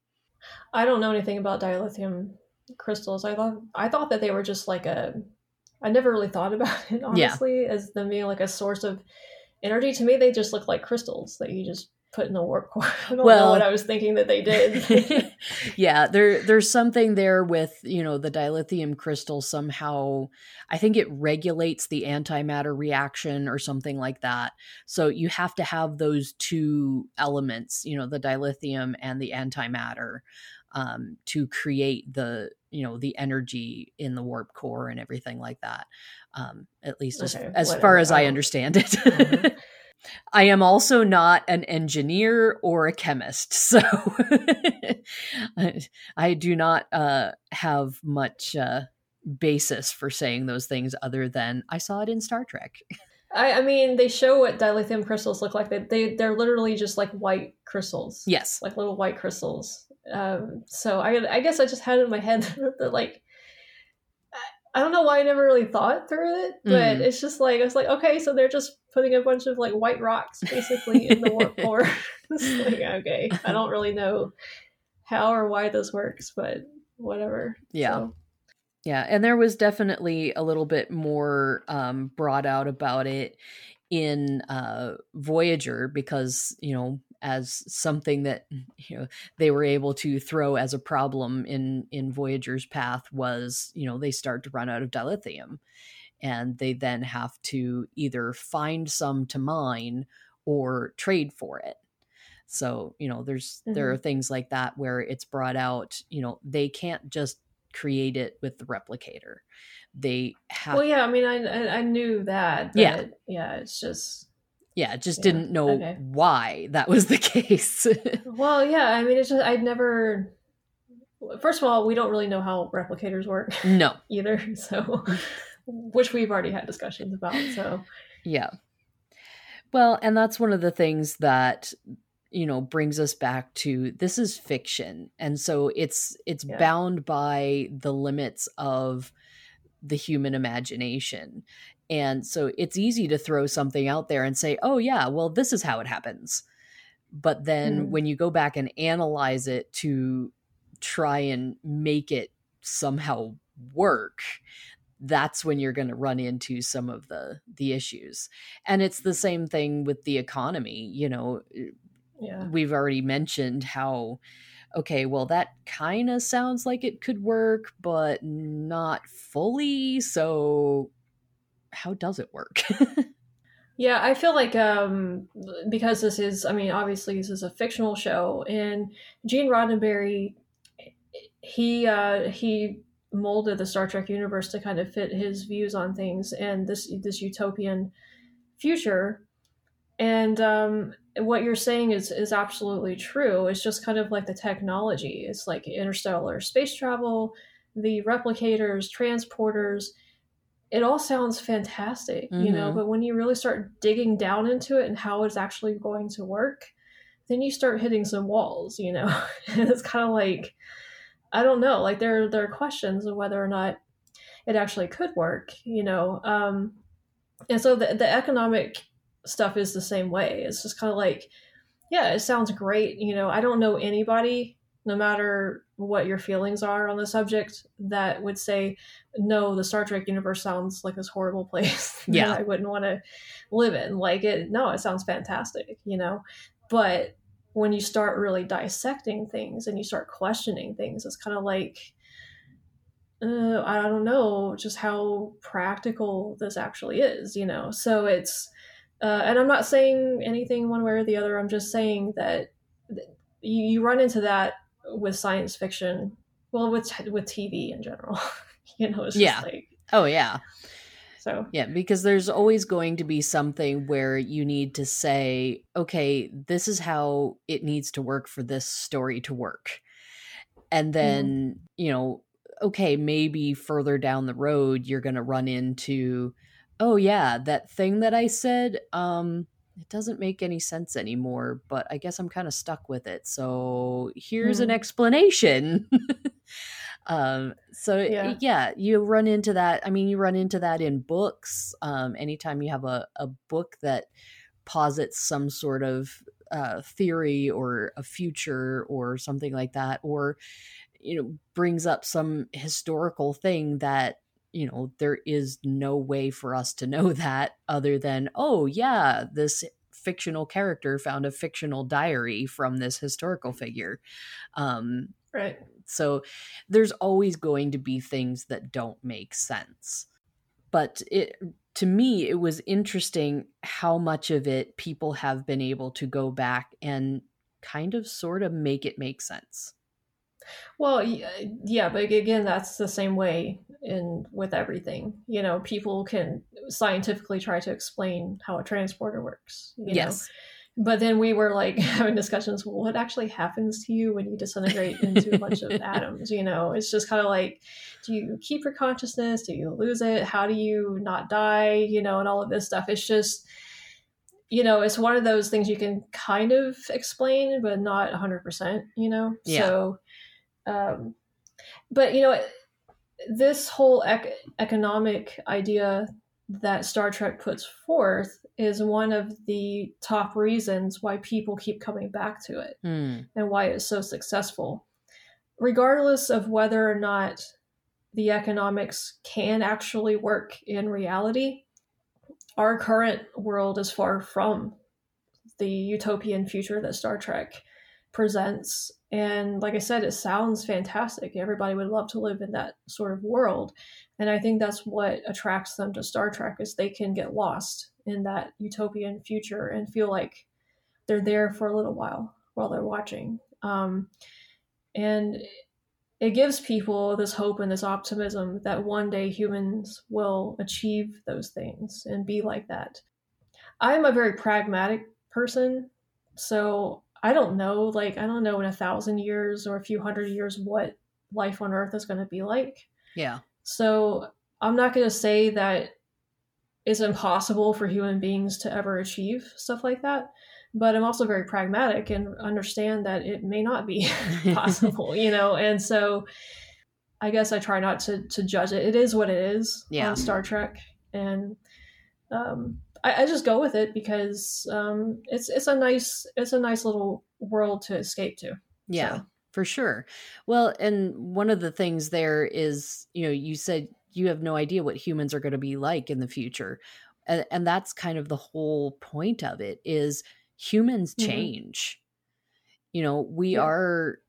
Speaker 1: I don't know anything about dilithium crystals. I thought I thought that they were just like a I never really thought <laughs> about it honestly yeah. as them being like a source of energy. To me, they just look like crystals that you just put in the warp core. <laughs> I don't well, know what I was thinking that they did. <laughs>
Speaker 2: yeah, there there's something there with, you know, the dilithium crystal somehow I think it regulates the antimatter reaction or something like that. So you have to have those two elements, you know, the dilithium and the antimatter um, to create the you know the energy in the warp core and everything like that um, at least okay, as, as far as i understand it mm-hmm. <laughs> I am also not an engineer or a chemist, <laughs> so I, do not uh, have much uh, basis for saying those things other than I saw it in Star Trek. <laughs>
Speaker 1: I, I, mean, they show what dilithium crystals look like. They, they they're literally just like white crystals.
Speaker 2: Yes,
Speaker 1: like little white crystals. Um, so I I guess I just had it in my head <laughs> that like I don't know why I never really thought through it, but mm. it's just like I was like okay, so they're just putting a bunch of like white rocks basically in the warp core. <laughs> <laughs> like okay, I don't really know how or why this works, but whatever.
Speaker 2: Yeah. So. Yeah, and there was definitely a little bit more um, brought out about it in uh, Voyager because you know as something that you know they were able to throw as a problem in in Voyager's path was you know they start to run out of dilithium and they then have to either find some to mine or trade for it so you know there's mm-hmm. there are things like that where it's brought out you know they can't just create it with the replicator they have
Speaker 1: well yeah i mean i i, knew that
Speaker 2: yeah
Speaker 1: yeah it's just
Speaker 2: yeah just yeah. didn't know okay. why that was the <laughs> case
Speaker 1: well yeah i mean it's just i'd never first of all we don't really know how replicators work
Speaker 2: no <laughs>
Speaker 1: either so which we've already had discussions about so
Speaker 2: yeah well and that's one of the things that you know brings us back to this is fiction and so it's it's yeah. bound by the limits of the human imagination and so it's easy to throw something out there and say, oh, yeah, well, this is how it happens. But then mm. when you go back and analyze it to try and make it somehow work, that's when you're going to run into some of the the issues and it's the same thing with the economy you know
Speaker 1: eh, yeah.
Speaker 2: we've already mentioned how okay well that kind of sounds like it could work but not fully so how does it work? <laughs>
Speaker 1: yeah, I feel like um, because this is, I mean, obviously this is a fictional show, and Gene Roddenberry, he uh, he molded the Star Trek universe to kind of fit his views on things and this this utopian future. And um, what you're saying is is absolutely true. It's just kind of like the technology. It's like interstellar space travel, the replicators, transporters it all sounds fantastic, mm-hmm. you know, mm-hmm. but when you really start digging down into it and how it's actually going to work, then you start hitting some walls, you know. and <laughs> it's kind of like I don't know, like there there are questions of whether or not it actually could work, you know. Um and so the the economic stuff is the same way. It's just kind of like yeah, it sounds great, you know. I don't know anybody no matter what your feelings are on the subject that would say no the star trek universe sounds like this horrible <laughs> place
Speaker 2: yeah
Speaker 1: i wouldn't want to live in like it no it sounds fantastic you know but when you start really dissecting things and you start questioning things it's kind of like uh, I don't know just how practical this actually is, you know. So it's, uh, and I'm not saying anything one way or the other. I'm just saying that you, you run into that with science fiction, well, with with TV in general. <laughs> you know, it's just
Speaker 2: Yeah.
Speaker 1: like
Speaker 2: Oh yeah.
Speaker 1: So.
Speaker 2: Yeah, because there's always going to be something where you need to say, okay, this is how it needs to work for this story to work. And then, you know, okay, maybe further down the road you're going to run into oh yeah, that thing that I said um it doesn't make any sense anymore, but I guess I'm kind of stuck with it. So here's an
Speaker 1: Mhm.
Speaker 2: explanation. <laughs> um so
Speaker 1: Yeah.
Speaker 2: yeah you run into that i mean you run into that in books um anytime you have a, a book that posits some sort of uh, theory or a future or something like that or you know brings up some historical thing that you know there is no way for us to know <laughs> that other than oh yeah this fictional character found a fictional diary from this historical figure um
Speaker 1: Right.
Speaker 2: So there's always going to be things that don't make sense. But it to me it was interesting how much of it people have been able to go back and kind of sort of make it make sense.
Speaker 1: Well, uh, yeah, but again, that's the same way in with everything. You know, people can scientifically try to explain how a transporter works. You know? But then we were like <laughs> having discussions. Well, what actually happens to you when you disintegrate into a bunch of <laughs> atoms? You know, it's just kind of like, do you keep your consciousness? Do you lose it? How do you not die? You know, and all of this stuff. It's just, you know, it's one of those things you can kind of explain, but not 100%, you know?
Speaker 2: Yeah.
Speaker 1: So, um, but, you know, this whole ec- economic idea that Star Trek puts forth is one of the top reasons why people keep coming back to it
Speaker 2: Hmm.
Speaker 1: and why it's so successful. Regardless of whether or not the economics can actually work in reality, our current world is far from the utopian future that Star Trek presents. And like I said, it sounds fantastic. Everybody would love to live in that sort of world. And I think that's what attracts them to Star Trek is they can get lost in that utopian future and feel like they're there for a little while while they're watching. Um, and it gives people this hope and this optimism that one day humans will achieve those things and be like that. I'm a very pragmatic person, so I don't know, like, I don't know in a thousand years or a few hundred years what life on Earth is going to be like.
Speaker 2: Yeah.
Speaker 1: So I'm not going to say that it's impossible for human beings to ever achieve stuff like that. But I'm also very pragmatic and understand that it may not be <laughs> <laughs> possible, you know? And so I guess I try not to, to judge it. It is what it is
Speaker 2: Yeah.
Speaker 1: on Star Trek. And um, I, I just go with it because um, it's it's a nice it's a nice little world to escape to.
Speaker 2: Yeah,
Speaker 1: So-
Speaker 2: for sure. Well, and one of the things there is, you know, you said you have no idea what humans are going to be like in the future. And, and that's kind of the whole point of it is humans
Speaker 1: Mhm.
Speaker 2: change. You know, we
Speaker 1: Yeah.
Speaker 2: are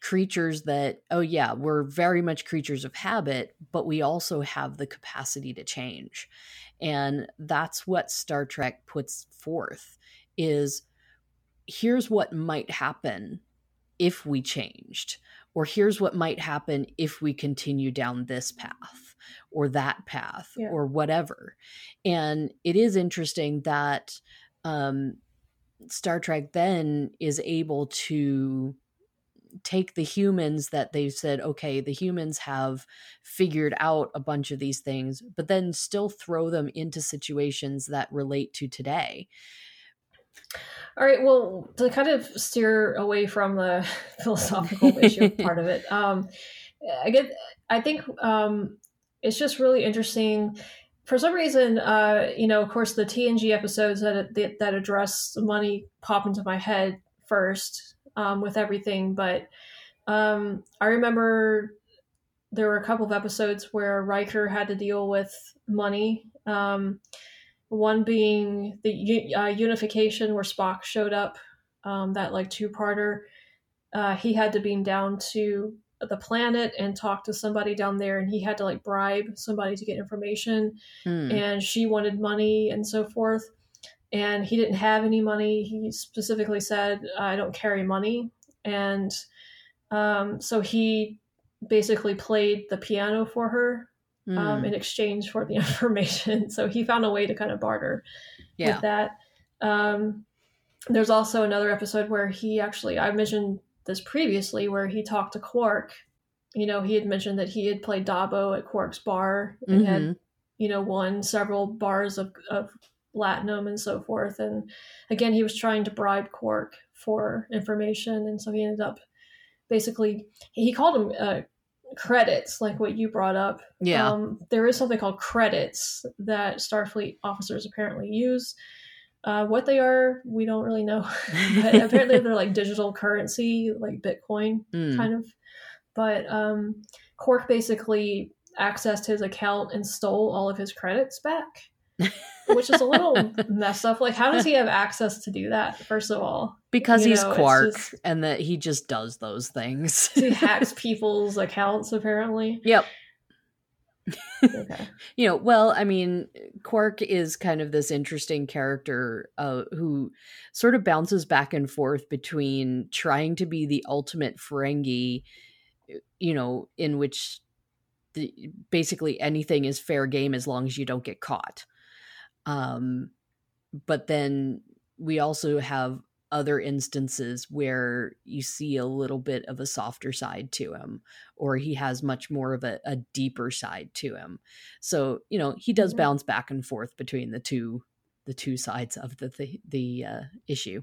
Speaker 2: creatures that oh yeah, we're very much creatures of habit, but we also have the capacity to change. And that's what Star Trek puts forth is here's what might happen if we changed or here's what might happen if we continue down this path or that path
Speaker 1: Yeah.
Speaker 2: or whatever and it is interesting that um, star trek then is able to take the humans that they've said okay the humans have figured out a bunch of these things but then still throw them into situations that relate to today
Speaker 1: All right. Well, to kind of steer away from the <laughs> philosophical issue <laughs> part of it, um, I get. I think um, it's just really interesting. For some reason, uh, you know, of course, the TNG episodes that that, that address money pop into my head first um, with everything. But um, I remember there were a couple of episodes where Riker had to deal with money. Um, one being the uh, unification where Spock showed up, um, that like two parter. Uh, he had to beam down to the planet and talk to somebody down there and he had to like bribe somebody to get information.
Speaker 2: Hmm.
Speaker 1: and she wanted money and so forth. And he didn't have any money. He specifically said i don't carry money. And um, so he basically played the piano for her
Speaker 2: Hmm.
Speaker 1: um, in exchange for the <laughs> information so he found a way to kind of barter
Speaker 2: yeah.
Speaker 1: with that. Um, there's also another episode where he actually, I mentioned this previously, where he talked to Quark. You know, he had mentioned that he had played Dabo at Quark's bar and had,
Speaker 2: Mhm.
Speaker 1: you know, won several bars of, of latinum and so forth. And again, he was trying to bribe Quark for information. And so he ended up basically, he called him uh, credits, like what you brought up.
Speaker 2: Yeah.
Speaker 1: Um, there is something called credits that Starfleet officers apparently use. Uh, what they are, we don't really know. <laughs> but <laughs> apparently, they're like digital currency, like Bitcoin,
Speaker 2: Hmm.
Speaker 1: kind of. But um, Quark basically accessed his account and stole all of his credits back, which is a little <laughs> messed up. Like, how does he have access to do that? First of all,
Speaker 2: because
Speaker 1: you
Speaker 2: he's
Speaker 1: know,
Speaker 2: Quark
Speaker 1: just-
Speaker 2: and that he just does those things. <laughs>
Speaker 1: he hacks <laughs> people's accounts. Apparently,
Speaker 2: yep.
Speaker 1: okay.
Speaker 2: you know well i mean quark is kind of this interesting character uh, who sort of bounces back and forth between trying to be the ultimate ferengi you know in which the, basically anything is fair game as long as you don't get caught um but then we also have other instances where you see a little bit of a softer side to him or he has much more of a, a deeper side to him so you know he does
Speaker 1: Mhm.
Speaker 2: bounce back and forth between the two the two sides of the the, the uh, issue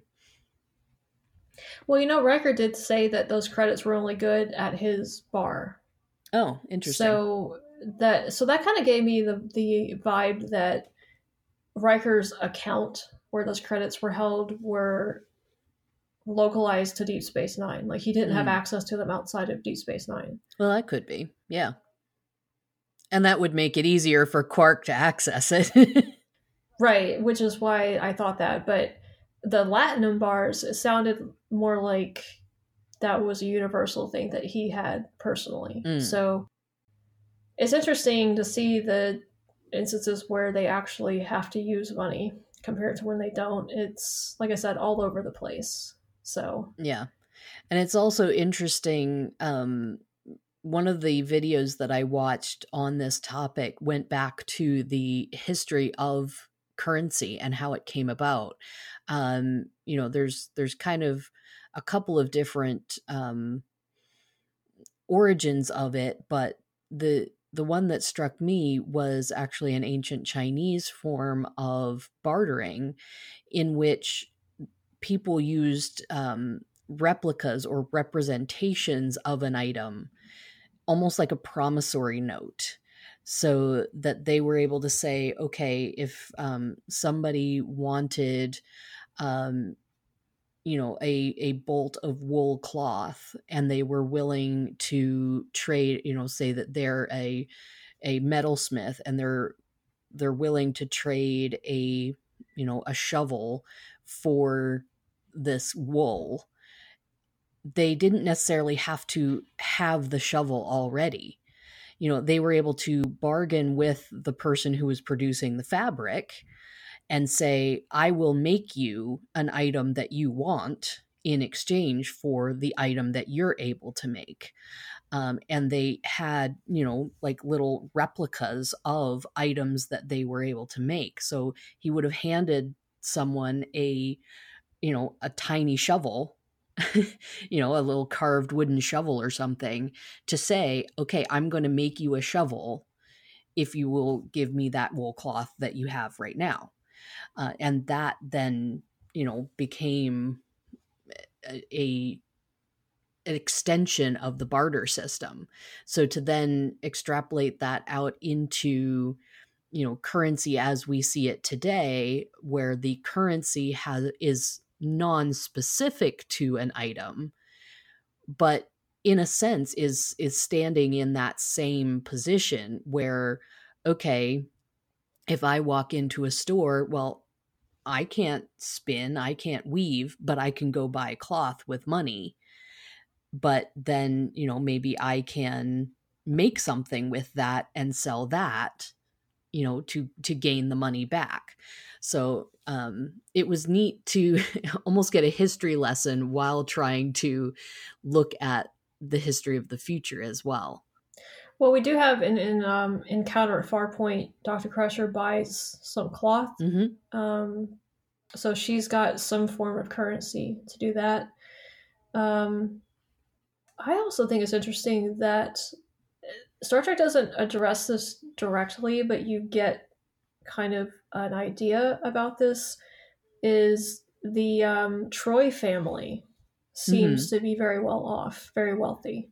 Speaker 1: Well, you know, Riker did say that those credits were only good at his bar.
Speaker 2: oh interesting
Speaker 1: So that so that kind of gave me the the vibe that Riker's account where those credits were held were localized to Deep Space Nine. Like he didn't have
Speaker 2: Mm.
Speaker 1: access to them outside of Deep Space Nine.
Speaker 2: well that could be yeah and that would make it easier for quark to access it <laughs>
Speaker 1: Right, which is why I thought that. But the Latinum bars, it sounded more like that was a universal thing that he had personally.
Speaker 2: Mm.
Speaker 1: So it's interesting to see the instances where they actually have to use money compared to when they don't. It's, like I said, all over the place. So,
Speaker 2: Yeah. And it's also interesting. Um, one of the videos that I watched on this topic went back to the history of currency and how it came about. Um, you know, there's there's kind of a couple of different um, origins of it, but the the one that struck me was actually an ancient Chinese form of bartering, in which people used um, replicas or representations of an item, almost like a promissory note, so that they were able to say, okay, if um, somebody wanted, um, you know, a a bolt of wool cloth, and they were willing to trade, you know, say that they're a a metalsmith and they're they're willing to trade a you know a shovel for this wool they didn't necessarily have to have the shovel already. You know they were able to bargain with the person who was producing the fabric and say i will make you an item that you want in exchange for the item that you're able to make. Um, and they had you know like little replicas of items that they were able to make. So he would have handed someone a you know a tiny shovel <laughs> you know a little carved wooden shovel or something to say okay i'm going to make you a shovel if you will give me that wool cloth that you have right now uh, and that then you know became a, a an extension of the barter system. So to then extrapolate that out into you know currency as we see it today where the currency has is non-specific to an item but in a sense is is standing in that same position where okay if i walk into a store well i can't spin i can't weave but i can go buy cloth with money. But then you know maybe i can make something with that and sell that you know to to gain the money back. So um it was neat to <laughs> almost get a history lesson while trying to look at the history of the future as well
Speaker 1: well, we do have in in um, Encounter at Farpoint, Doctor Crusher buys some cloth.
Speaker 2: mm-hmm.
Speaker 1: Um, so she's got some form of currency to do that. Um, I also think it's interesting that Star Trek doesn't address this directly, but you get kind of an idea about this. Is the um, Troi family seems mm-hmm. to be very well off, very wealthy.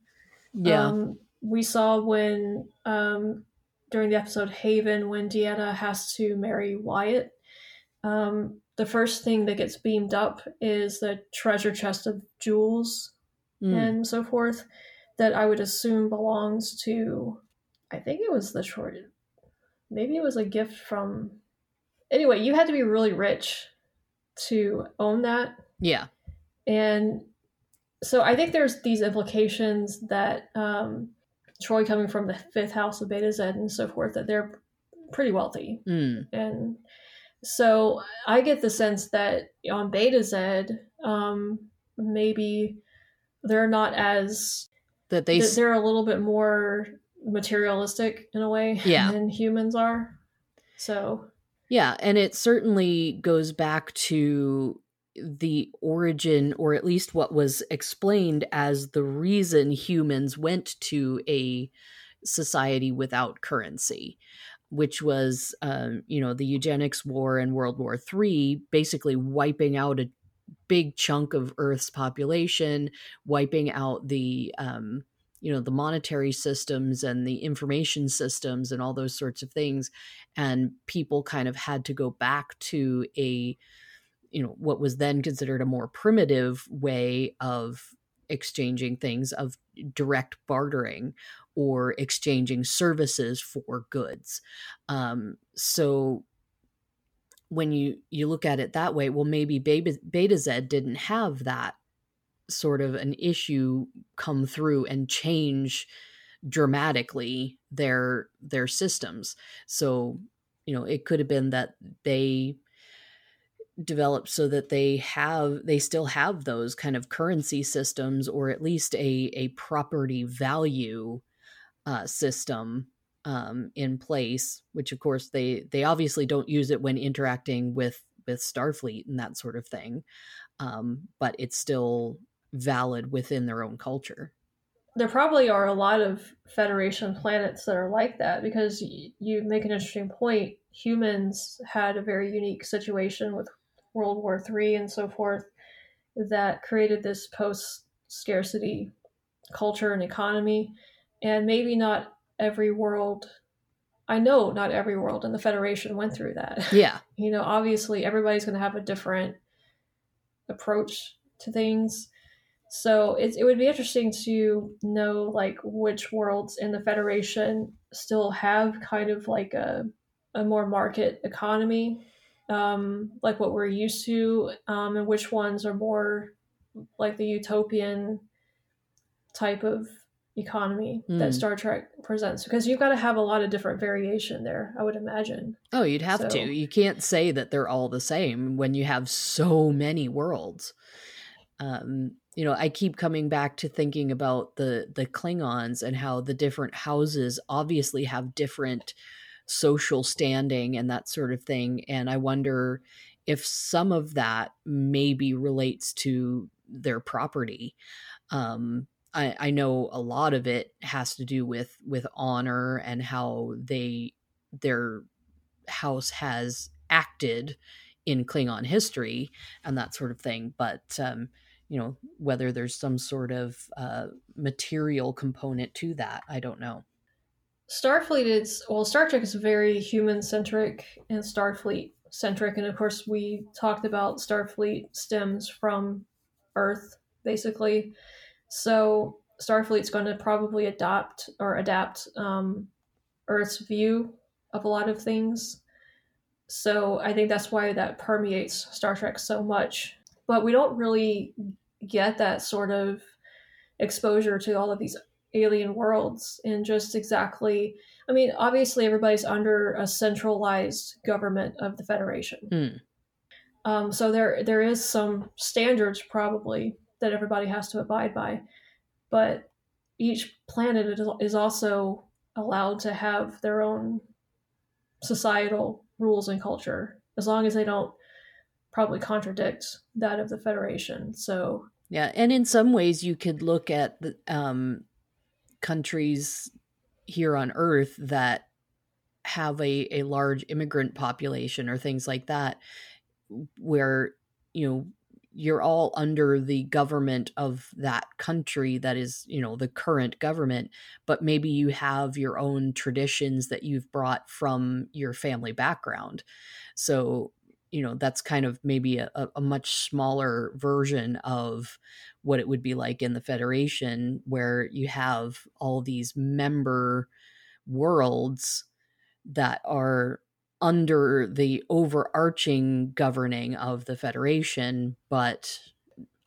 Speaker 2: Yeah.
Speaker 1: Um, we saw when um, during the episode Haven when Deanna has to marry Wyatt. Um, the first thing that gets beamed up is the treasure chest of jewels mm. and so forth that I would assume belongs to. I think it was the short. Maybe it was a gift from. Anyway, you had to be really rich to own that.
Speaker 2: Yeah.
Speaker 1: And so I think there's these implications that um, Troi coming from the fifth house of Betazed and so forth, that they're pretty wealthy.
Speaker 2: Mm.
Speaker 1: And so I get the sense that on Betazed, um, maybe they're not as
Speaker 2: that they
Speaker 1: they're a little bit more materialistic in a way
Speaker 2: yeah. <laughs>
Speaker 1: than humans are. So
Speaker 2: yeah, and it certainly goes back to the origin, or at least what was explained as the reason humans went to a society without currency, which was, um, you know, the eugenics war in World War III, basically wiping out a big chunk of Earth's population, wiping out the, um, you know, the monetary systems and the information systems and all those sorts of things. And people kind of had to go back to a you know what was then considered a more primitive way of exchanging things of direct bartering or exchanging services for goods. Um, so when you you look at it that way well maybe beta, Betazed didn't have that sort of an issue come through and change dramatically their their systems. So you know it could have been that they developed so that they have they still have those kind of currency systems or at least a a property value uh, system um, in place which of course they they obviously don't use it when interacting with with starfleet and that sort of thing um, but it's still valid within their own culture.
Speaker 1: There probably are a lot of federation planets that are like that because you make an interesting point. Humans had a very unique situation with World War III and so forth that created this post scarcity culture and economy. And maybe not every world, I know not every world in the Federation went through that. <laughs>
Speaker 2: Yeah.
Speaker 1: you know, obviously everybody's going to have a different approach to things. So it, it would be interesting to know like which worlds in the Federation still have kind of like a, a more market economy um, like what we're used to, um, and which ones are more like the utopian type of economy mm. that hmm. Star Trek presents because you've got to have a lot of different variation there, I would imagine.
Speaker 2: Oh, you'd have so. to. You can't say that they're all the same when you have so many worlds. Um, you know, I keep coming back to thinking about the the Klingons and how the different houses obviously have different social standing and that sort of thing. And I wonder if some of that maybe relates to their property. Um, I, I know a lot of it has to do with with honor and how they their house has acted in Klingon history and that sort of thing. But um, you know whether there's some sort of uh, material component to that, I don't know.
Speaker 1: Starfleet is well, Star Trek is very human centric and Starfleet centric, and of course we talked about Starfleet stems from Earth basically. So Starfleet's going to probably adopt or adapt um, Earth's view of a lot of things. So I think that's why that permeates Star Trek so much. But we don't really get that sort of exposure to all of these alien worlds and just exactly I mean, obviously everybody's under a centralized government of the Federation.
Speaker 2: Mm.
Speaker 1: Um, so there there is some standards probably that everybody has to abide by, but each planet is also allowed to have their own societal rules and culture as long as they don't probably contradict that of the Federation. So
Speaker 2: yeah, and in some ways you could look at the um, countries here on Earth that have a, a large immigrant population or things like that, where you know you're all under the government of that country that is you know the current government but maybe you have your own traditions that you've brought from your family background. So you know that's kind of maybe a, a much smaller version of what it would be like in the federation where you have all these member worlds that are under the overarching governing of the federation but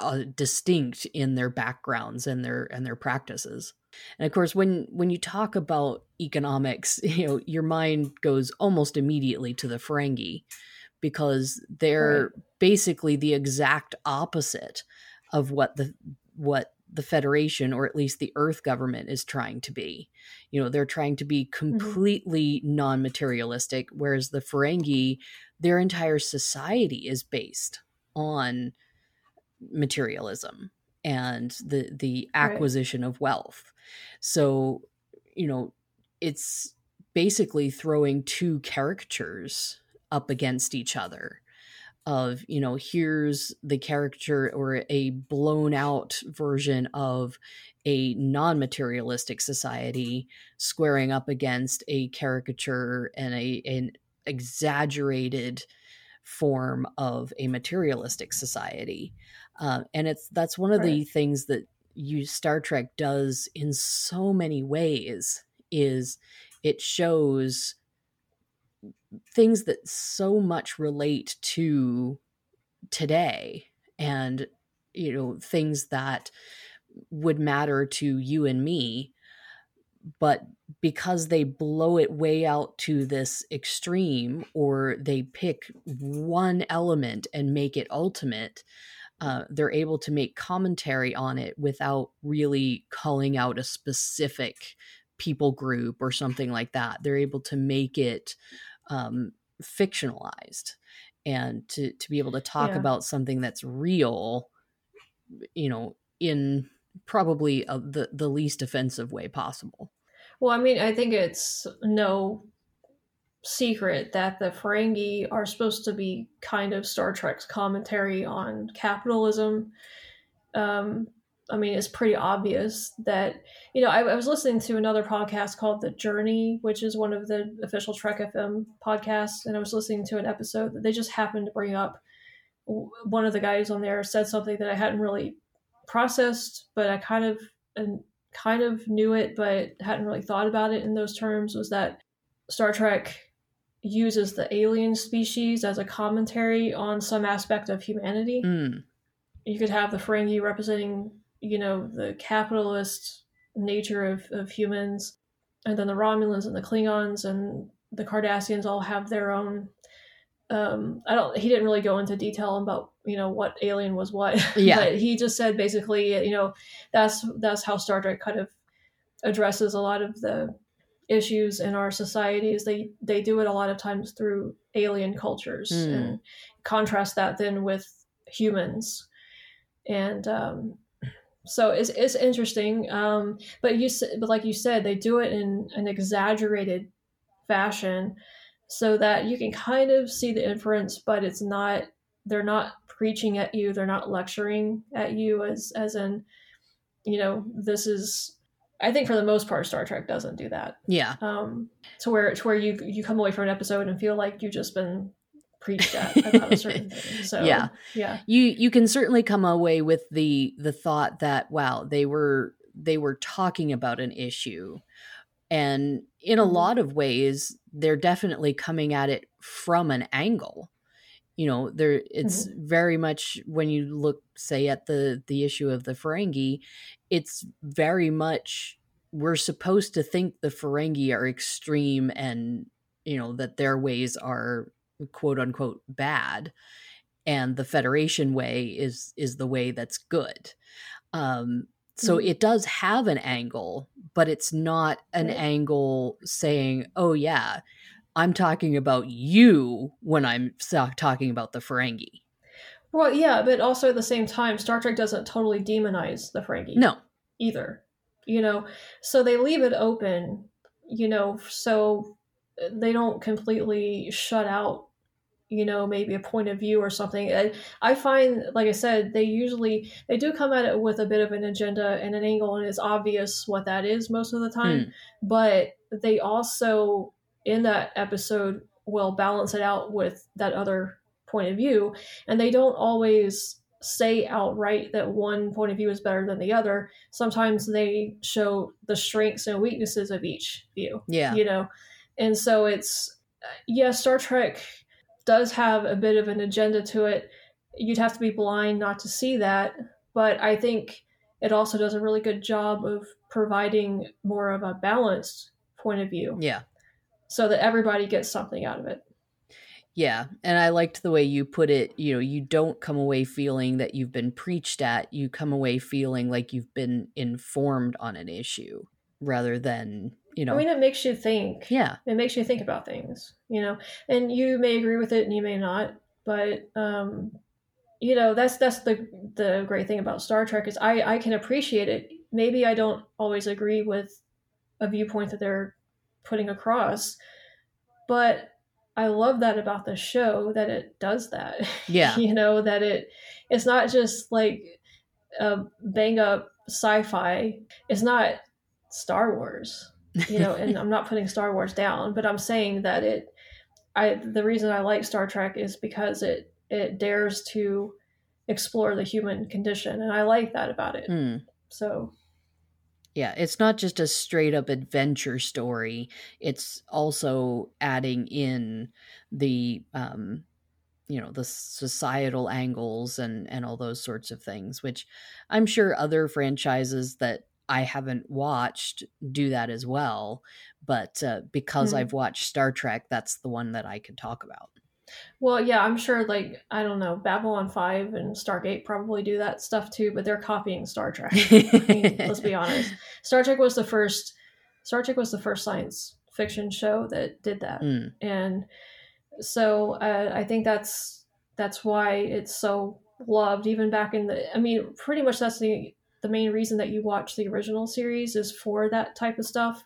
Speaker 2: uh, distinct in their backgrounds and their and their practices. And of course when when you talk about economics <laughs> you know your mind goes almost immediately to the ferengi because they're right. basically the exact opposite of what the what the federation or at least the earth government is trying to be you know they're trying to be mm-hmm. completely mm-hmm. non-materialistic whereas the ferengi their entire society is based on materialism and the the acquisition right. of wealth so you know it's basically throwing two caricatures up against each other of you know here's the character or a blown out version of a non-materialistic society squaring up against a caricature and a an exaggerated form of a materialistic society uh, and it's that's one of right. the things that you star trek does in so many ways is it shows things that so much relate to today and you know things that would matter to you and me but because they blow it way out to this extreme or they pick one element and make it ultimate uh, they're able to make commentary on it without really calling out a specific people group or something like that. They're able to make it um, fictionalized and to to be able to talk yeah. about something that's real you know in probably a, the the least offensive way possible
Speaker 1: well i mean i think it's no secret that the ferengi are supposed to be kind of star trek's commentary on capitalism um, I mean, it's pretty obvious that, you know, I, I, was listening to another podcast called The Journey, which is one of the official Trek FM podcasts. And I was listening to an episode that they just happened to bring up. One of the guys on there said something that I hadn't really processed, but I kind of, and kind of knew it, but hadn't really thought about it in those terms was that Star Trek uses the alien species as a commentary on some aspect of humanity.
Speaker 2: Mm.
Speaker 1: You could have the Ferengi representing you know the capitalist nature of, of humans and then the romulans and the klingons and the cardassians all have their own um, I don't. He didn't really go into detail about you know what alien was what. <laughs>
Speaker 2: Yeah.
Speaker 1: but he just said basically, you know, that's that's how Star Trek kind of addresses a lot of the issues in our societies. They they do it a lot of times through alien cultures mm. and contrast that then with humans, and um, so it's, it's interesting um, but you but like you said they do it in an exaggerated fashion so that you can kind of see the inference but it's not they're not preaching at you they're not lecturing at you as as in you know this is i think for the most part star trek doesn't do that.
Speaker 2: Yeah.
Speaker 1: Um to where to where you you come away from an episode and feel like you've just been preached at about a certain <laughs> thing. So
Speaker 2: yeah,
Speaker 1: yeah,
Speaker 2: you you can certainly come away with the the thought that wow, they were they were talking about an issue, and in a mm-hmm. lot of ways, they're definitely coming at it from an angle. You know, there it's mm-hmm. very much when you look, say, at the the issue of the Ferengi, it's very much we're supposed to think the Ferengi are extreme and you know that their ways are quote unquote bad and the federation way is is the way that's good um so
Speaker 1: Mhm.
Speaker 2: it does have an angle but it's not an
Speaker 1: Right.
Speaker 2: angle saying oh yeah i'm talking about you when i'm talking about the ferengi
Speaker 1: Well, yeah, but also at the same time, Star Trek doesn't totally demonize the Ferengi.
Speaker 2: no
Speaker 1: either you know so they leave it open you know so they don't completely shut out you know maybe a point of view or something. I, I find like i said they usually they do come at it with a bit of an agenda and an angle and it's obvious what that is most of the time. Hmm. But they also in that episode will balance it out with that other point of view and they don't always say outright that one point of view is better than the other. Sometimes they show the strengths and weaknesses of each view
Speaker 2: yeah.
Speaker 1: you know? And so it's yeah star trek does have a bit of an agenda to it you'd have to be blind not to see that but i think it also does a really good job of providing more of a balanced point of view
Speaker 2: yeah
Speaker 1: so that everybody gets something out of it
Speaker 2: Yeah, and I liked the way you put it. You know, you don't come away feeling that you've been preached at. You come away feeling like you've been informed on an issue rather than, you know,
Speaker 1: i mean it makes you think.
Speaker 2: Yeah,
Speaker 1: it makes you think about things you know? And you may agree with it and you may not but um you know that's that's the the great thing about star trek is i i can appreciate it. Maybe i don't always agree with a viewpoint that they're putting across but i love that about the show that it does that.
Speaker 2: Yeah, <laughs>
Speaker 1: you know that it it's not just like a bang up sci-fi. It's not star wars you know and <laughs> i'm not putting star wars down but i'm saying that it i the reason i like star trek is because it it dares to explore the human condition and i like that about it
Speaker 2: Hmm.
Speaker 1: so
Speaker 2: yeah. It's not just a straight up adventure story. It's also adding in the, um, you know, the societal angles and and all those sorts of things, which I'm sure other franchises that I haven't watched do that as well. But uh, because
Speaker 1: Mhm.
Speaker 2: I've watched Star Trek, that's the one that I can talk about.
Speaker 1: well yeah i'm sure like i don't know babylon 5 and stargate probably do that stuff too but they're copying star <laughs> trek I mean, let's be honest. Star Trek was the first. Star Trek was the first science fiction show that did that,
Speaker 2: Mm,
Speaker 1: and so uh, I think that's that's why it's so loved. Even back in the, I mean, pretty much that's the the main reason that you watch the original series is for that type of stuff,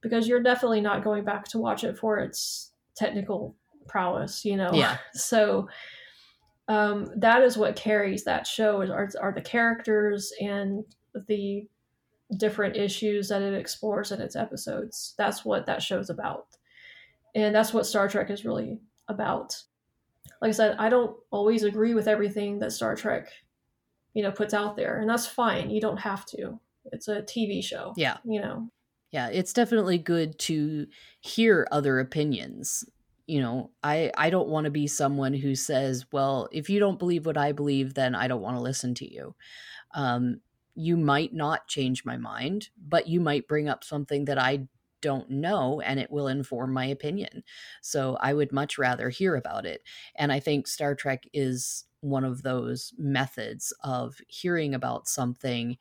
Speaker 1: because you're definitely not going back to watch it for its technical prowess, you know.
Speaker 2: Yeah. <laughs>
Speaker 1: So um, that is what carries that show is are, are the characters and the different issues that it explores in its episodes. That's what that show's about. And that's what Star Trek is really about. Like I said, I don't always agree with everything that Star Trek, you know, puts out there, and that's fine. You don't have to. It's a TV show.
Speaker 2: yeah.
Speaker 1: You know.
Speaker 2: yeah it's definitely good to hear other opinions you know i i don't want to be someone who says well if you don't believe what i believe then i don't want to listen to you um you might not change my mind but you might bring up something that i don't know and it will inform my opinion so i would much rather hear about it and i think star trek is one of those methods of hearing about something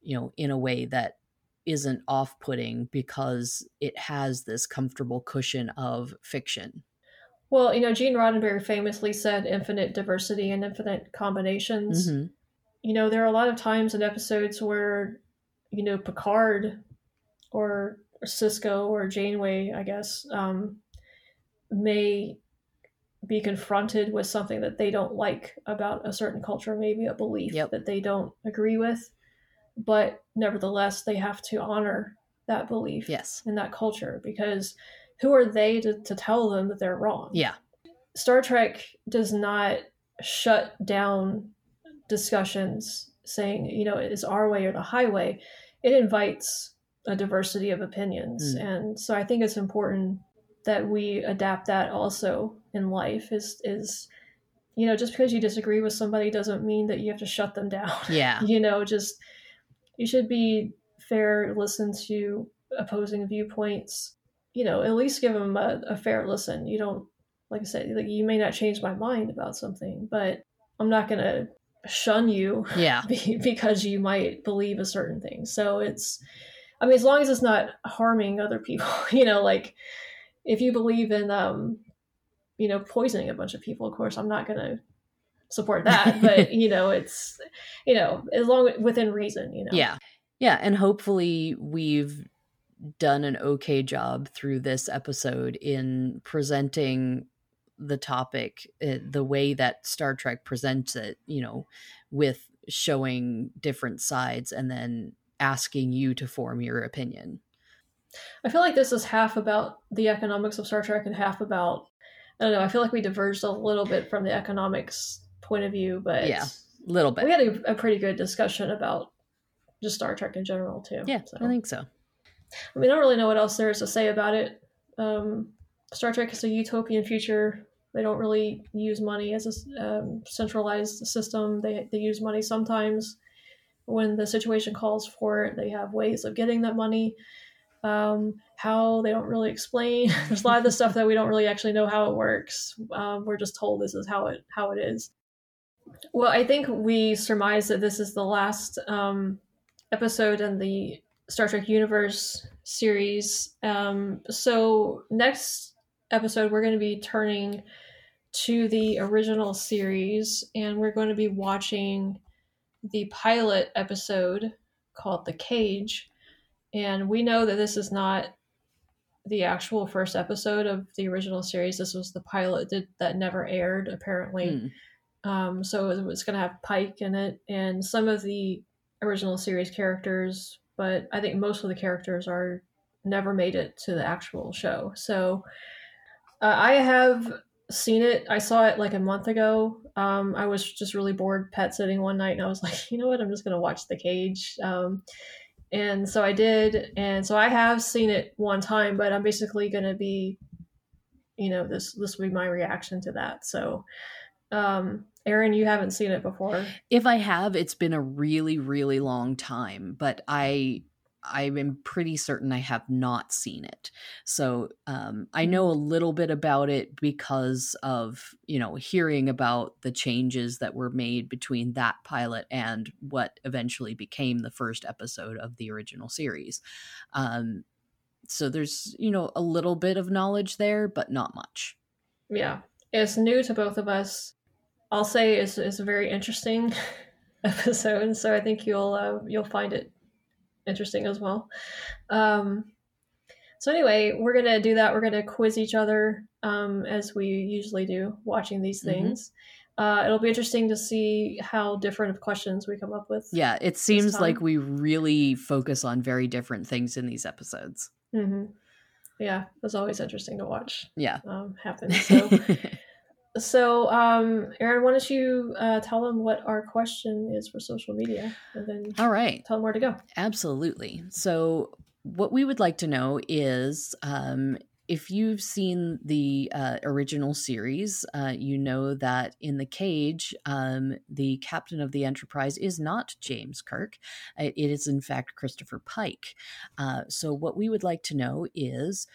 Speaker 2: you know in a way that isn't off putting because it has this comfortable cushion of fiction.
Speaker 1: Well, you know, Gene Roddenberry famously said infinite diversity and infinite combinations.
Speaker 2: Mhm.
Speaker 1: You know, there are a lot of times in episodes where, you know, Picard or, or Sisko or Janeway, I guess, um, may be confronted with something that they don't like about a certain culture, maybe a belief
Speaker 2: Yep.
Speaker 1: that they don't agree with. But nevertheless, they have to honor that belief
Speaker 2: Yes.
Speaker 1: in that culture because who are they to, to tell them that they're wrong?
Speaker 2: Yeah.
Speaker 1: Star Trek does not shut down discussions saying, you know, it's our way or the highway. It invites a diversity of opinions.
Speaker 2: Mm.
Speaker 1: And so I think it's important that we adapt that also in life is is you know, just because you disagree with somebody doesn't mean that you have to shut them down. <laughs>
Speaker 2: Yeah.
Speaker 1: you know, just you should be fair, listen to opposing viewpoints. You know, at least give them a, a fair listen. You don't, like I said, like you may not change my mind about something, but I'm not gonna shun you <laughs>
Speaker 2: Yeah.
Speaker 1: because you might believe a certain thing. So it's, I mean, as long as it's not harming other people, <laughs> you know, like if you believe in, um, you know, poisoning a bunch of people, of course, I'm not going to support that. <laughs> but, you know, it's, you know, as long within reason, you know.
Speaker 2: Yeah. Yeah. And hopefully we've done an okay job through this episode in presenting the topic uh, the way that Star Trek presents it, you know, with showing different sides and then asking you to form your opinion.
Speaker 1: I feel like this is half about the economics of Star Trek and half about I don't know. I feel like we diverged a little bit from the economics point of view, but
Speaker 2: Yeah. A little bit.
Speaker 1: we had a, a pretty good discussion about just Star Trek in general too.
Speaker 2: yeah,
Speaker 1: so.
Speaker 2: I think so.
Speaker 1: I mean, I don't really know what else there is to say about it. Um, Star Trek is a utopian future. They don't really use money as a um, centralized system. They they use money sometimes when the situation calls for it. They have ways of getting that money. Um, how they don't really explain. <laughs> There's a lot of the stuff that we don't really actually know how it works. Um, we're just told this is how it how it is. Well, I think we surmise that this is the last um, episode in the Star Trek Universe series. Um, so next episode, we're going to be turning to the original series, and we're going to be watching the pilot episode called "The Cage." And we know that this is not the actual first episode of the original series. This was the pilot that, that never aired, apparently.
Speaker 2: Hmm.
Speaker 1: Um, so it was going to have Pike in it and some of the original series characters, but I think most of the characters are never made it to the actual show. So uh, I have seen it. I saw it like a month ago. Um, I was just really bored pet sitting one night, and I was <laughs> like, you know what? I'm just going to watch The Cage. Um, and so I did, and so I have seen it one time, but I'm basically going to be, you know, this this will be my reaction to that. So um, Erin, you haven't seen it before.
Speaker 2: If I have, it's been a really, really long time, but I I'm pretty certain I have not seen it. So um, I know a little bit about it because of you know hearing about the changes that were made between that pilot and what eventually became the first episode of the original series. Um, so there's you know a little bit of knowledge there, but not much.
Speaker 1: Yeah, it's new to both of us. I'll say it's, it's a very interesting <laughs> episode, so I think you'll uh, you'll find it interesting as well. Um, so anyway, we're gonna do that. We're gonna quiz each other um, as we usually do, watching these
Speaker 2: Mhm.
Speaker 1: things. Uh, it'll be interesting to see how different of questions we come up with.
Speaker 2: Yeah, it seems like we really focus on very different things in these episodes.
Speaker 1: hmm Yeah, it's always interesting to watch
Speaker 2: Yeah.
Speaker 1: um, happen. <laughs> So. So, um, Erin, why don't you uh, tell them what our question is for social media, and then
Speaker 2: All right.
Speaker 1: tell them where to go.
Speaker 2: Absolutely. So, what we would like to know is um, if you've seen the uh, original series, uh, you know that in the cage, um, the captain of the Enterprise is not James Kirk. It is, in fact, Christopher Pike. Uh, so, what we would like to know is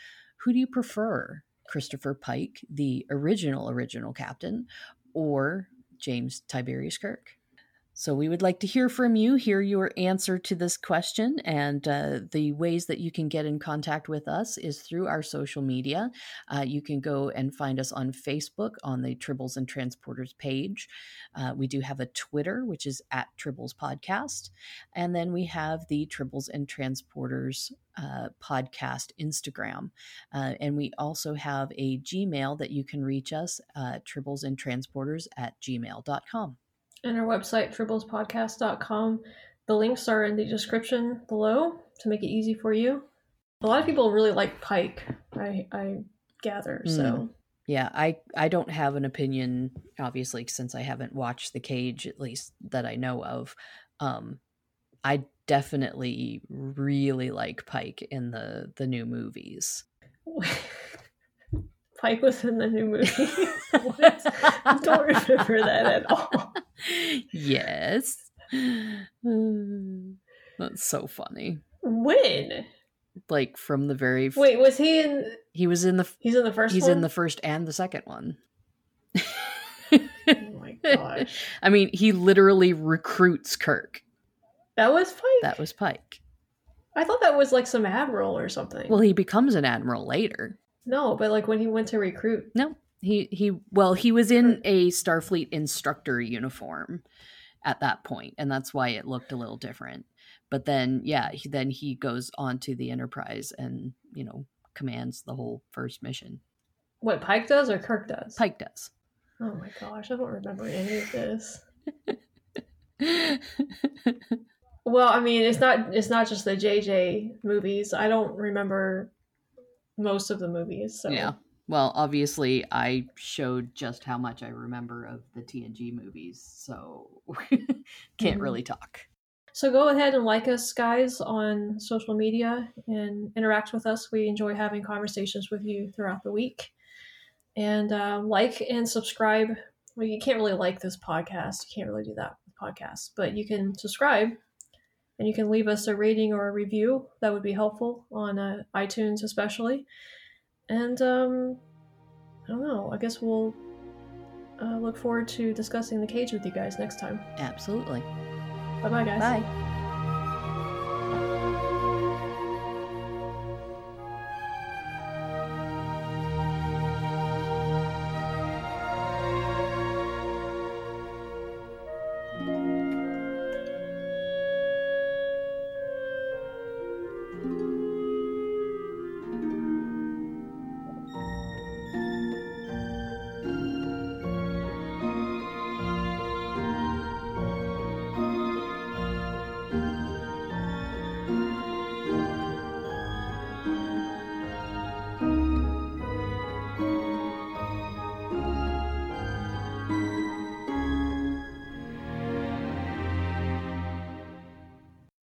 Speaker 2: who do you prefer? Christopher Pike, the original, original captain, or James Tiberius Kirk? So we would like to hear from you, hear your answer to this question, and uh, the ways that you can get in contact with us is through our social media. Uh, you can go and find us on Facebook on the Tribbles and Transporters page. Uh, we do have a Twitter, which is at Tribbles Podcast, and then we have the Tribbles and Transporters uh, podcast Instagram, uh, and we also have a Gmail that you can reach us, uh, Tribbles and Transporters at gmail.com.
Speaker 1: And our website, tribblespodcast.com. The links are in the description below to make it easy for you. A lot of people really like Pike, I, I gather. So,
Speaker 2: Yeah, I I don't have an opinion obviously since I haven't watched The Cage at least that I know of. Um I definitely really like Pike in the the new movies. <laughs>
Speaker 1: Pike was in the new movie. <laughs> what? I don't remember that at all.
Speaker 2: yes. <sighs> That's so funny.
Speaker 1: When?
Speaker 2: Like from the very f-
Speaker 1: Wait, was he in?
Speaker 2: he was in the
Speaker 1: He's in the first.
Speaker 2: he's
Speaker 1: one?
Speaker 2: in the first and the second one.
Speaker 1: Oh my <laughs> gosh,
Speaker 2: I mean, he literally recruits Kirk.
Speaker 1: that was Pike.
Speaker 2: That was Pike.
Speaker 1: I thought that was like some admiral or something.
Speaker 2: Well, he becomes an admiral later.
Speaker 1: No, but like when he went to recruit.
Speaker 2: No, he he well, he was in a Starfleet instructor uniform at that point, and that's why it looked a little different. But then, yeah, he, then he goes on to the Enterprise and you know commands the whole first mission.
Speaker 1: What Pike does or Kirk does?
Speaker 2: Pike does.
Speaker 1: Oh my gosh, I don't remember any of this. <laughs> Well, I mean, it's not it's not just the JJ movies. I don't remember most of the movies. So
Speaker 2: Yeah. Well, obviously, I showed just how much I remember of the TNG movies, so <laughs> can't
Speaker 1: Mhm.
Speaker 2: really talk.
Speaker 1: So go ahead and like us, guys, on social media and interact with us. We enjoy having conversations with you throughout the week. And uh, like and subscribe. Well, you can't really like this podcast. You can't really do that with podcasts, but you can subscribe and you can leave us a rating or a review. That would be helpful on uh, iTunes, especially. And um, I don't know. I guess we'll uh, look forward to discussing the cage with you guys next time.
Speaker 2: Absolutely.
Speaker 1: Bye bye, guys.
Speaker 2: Bye.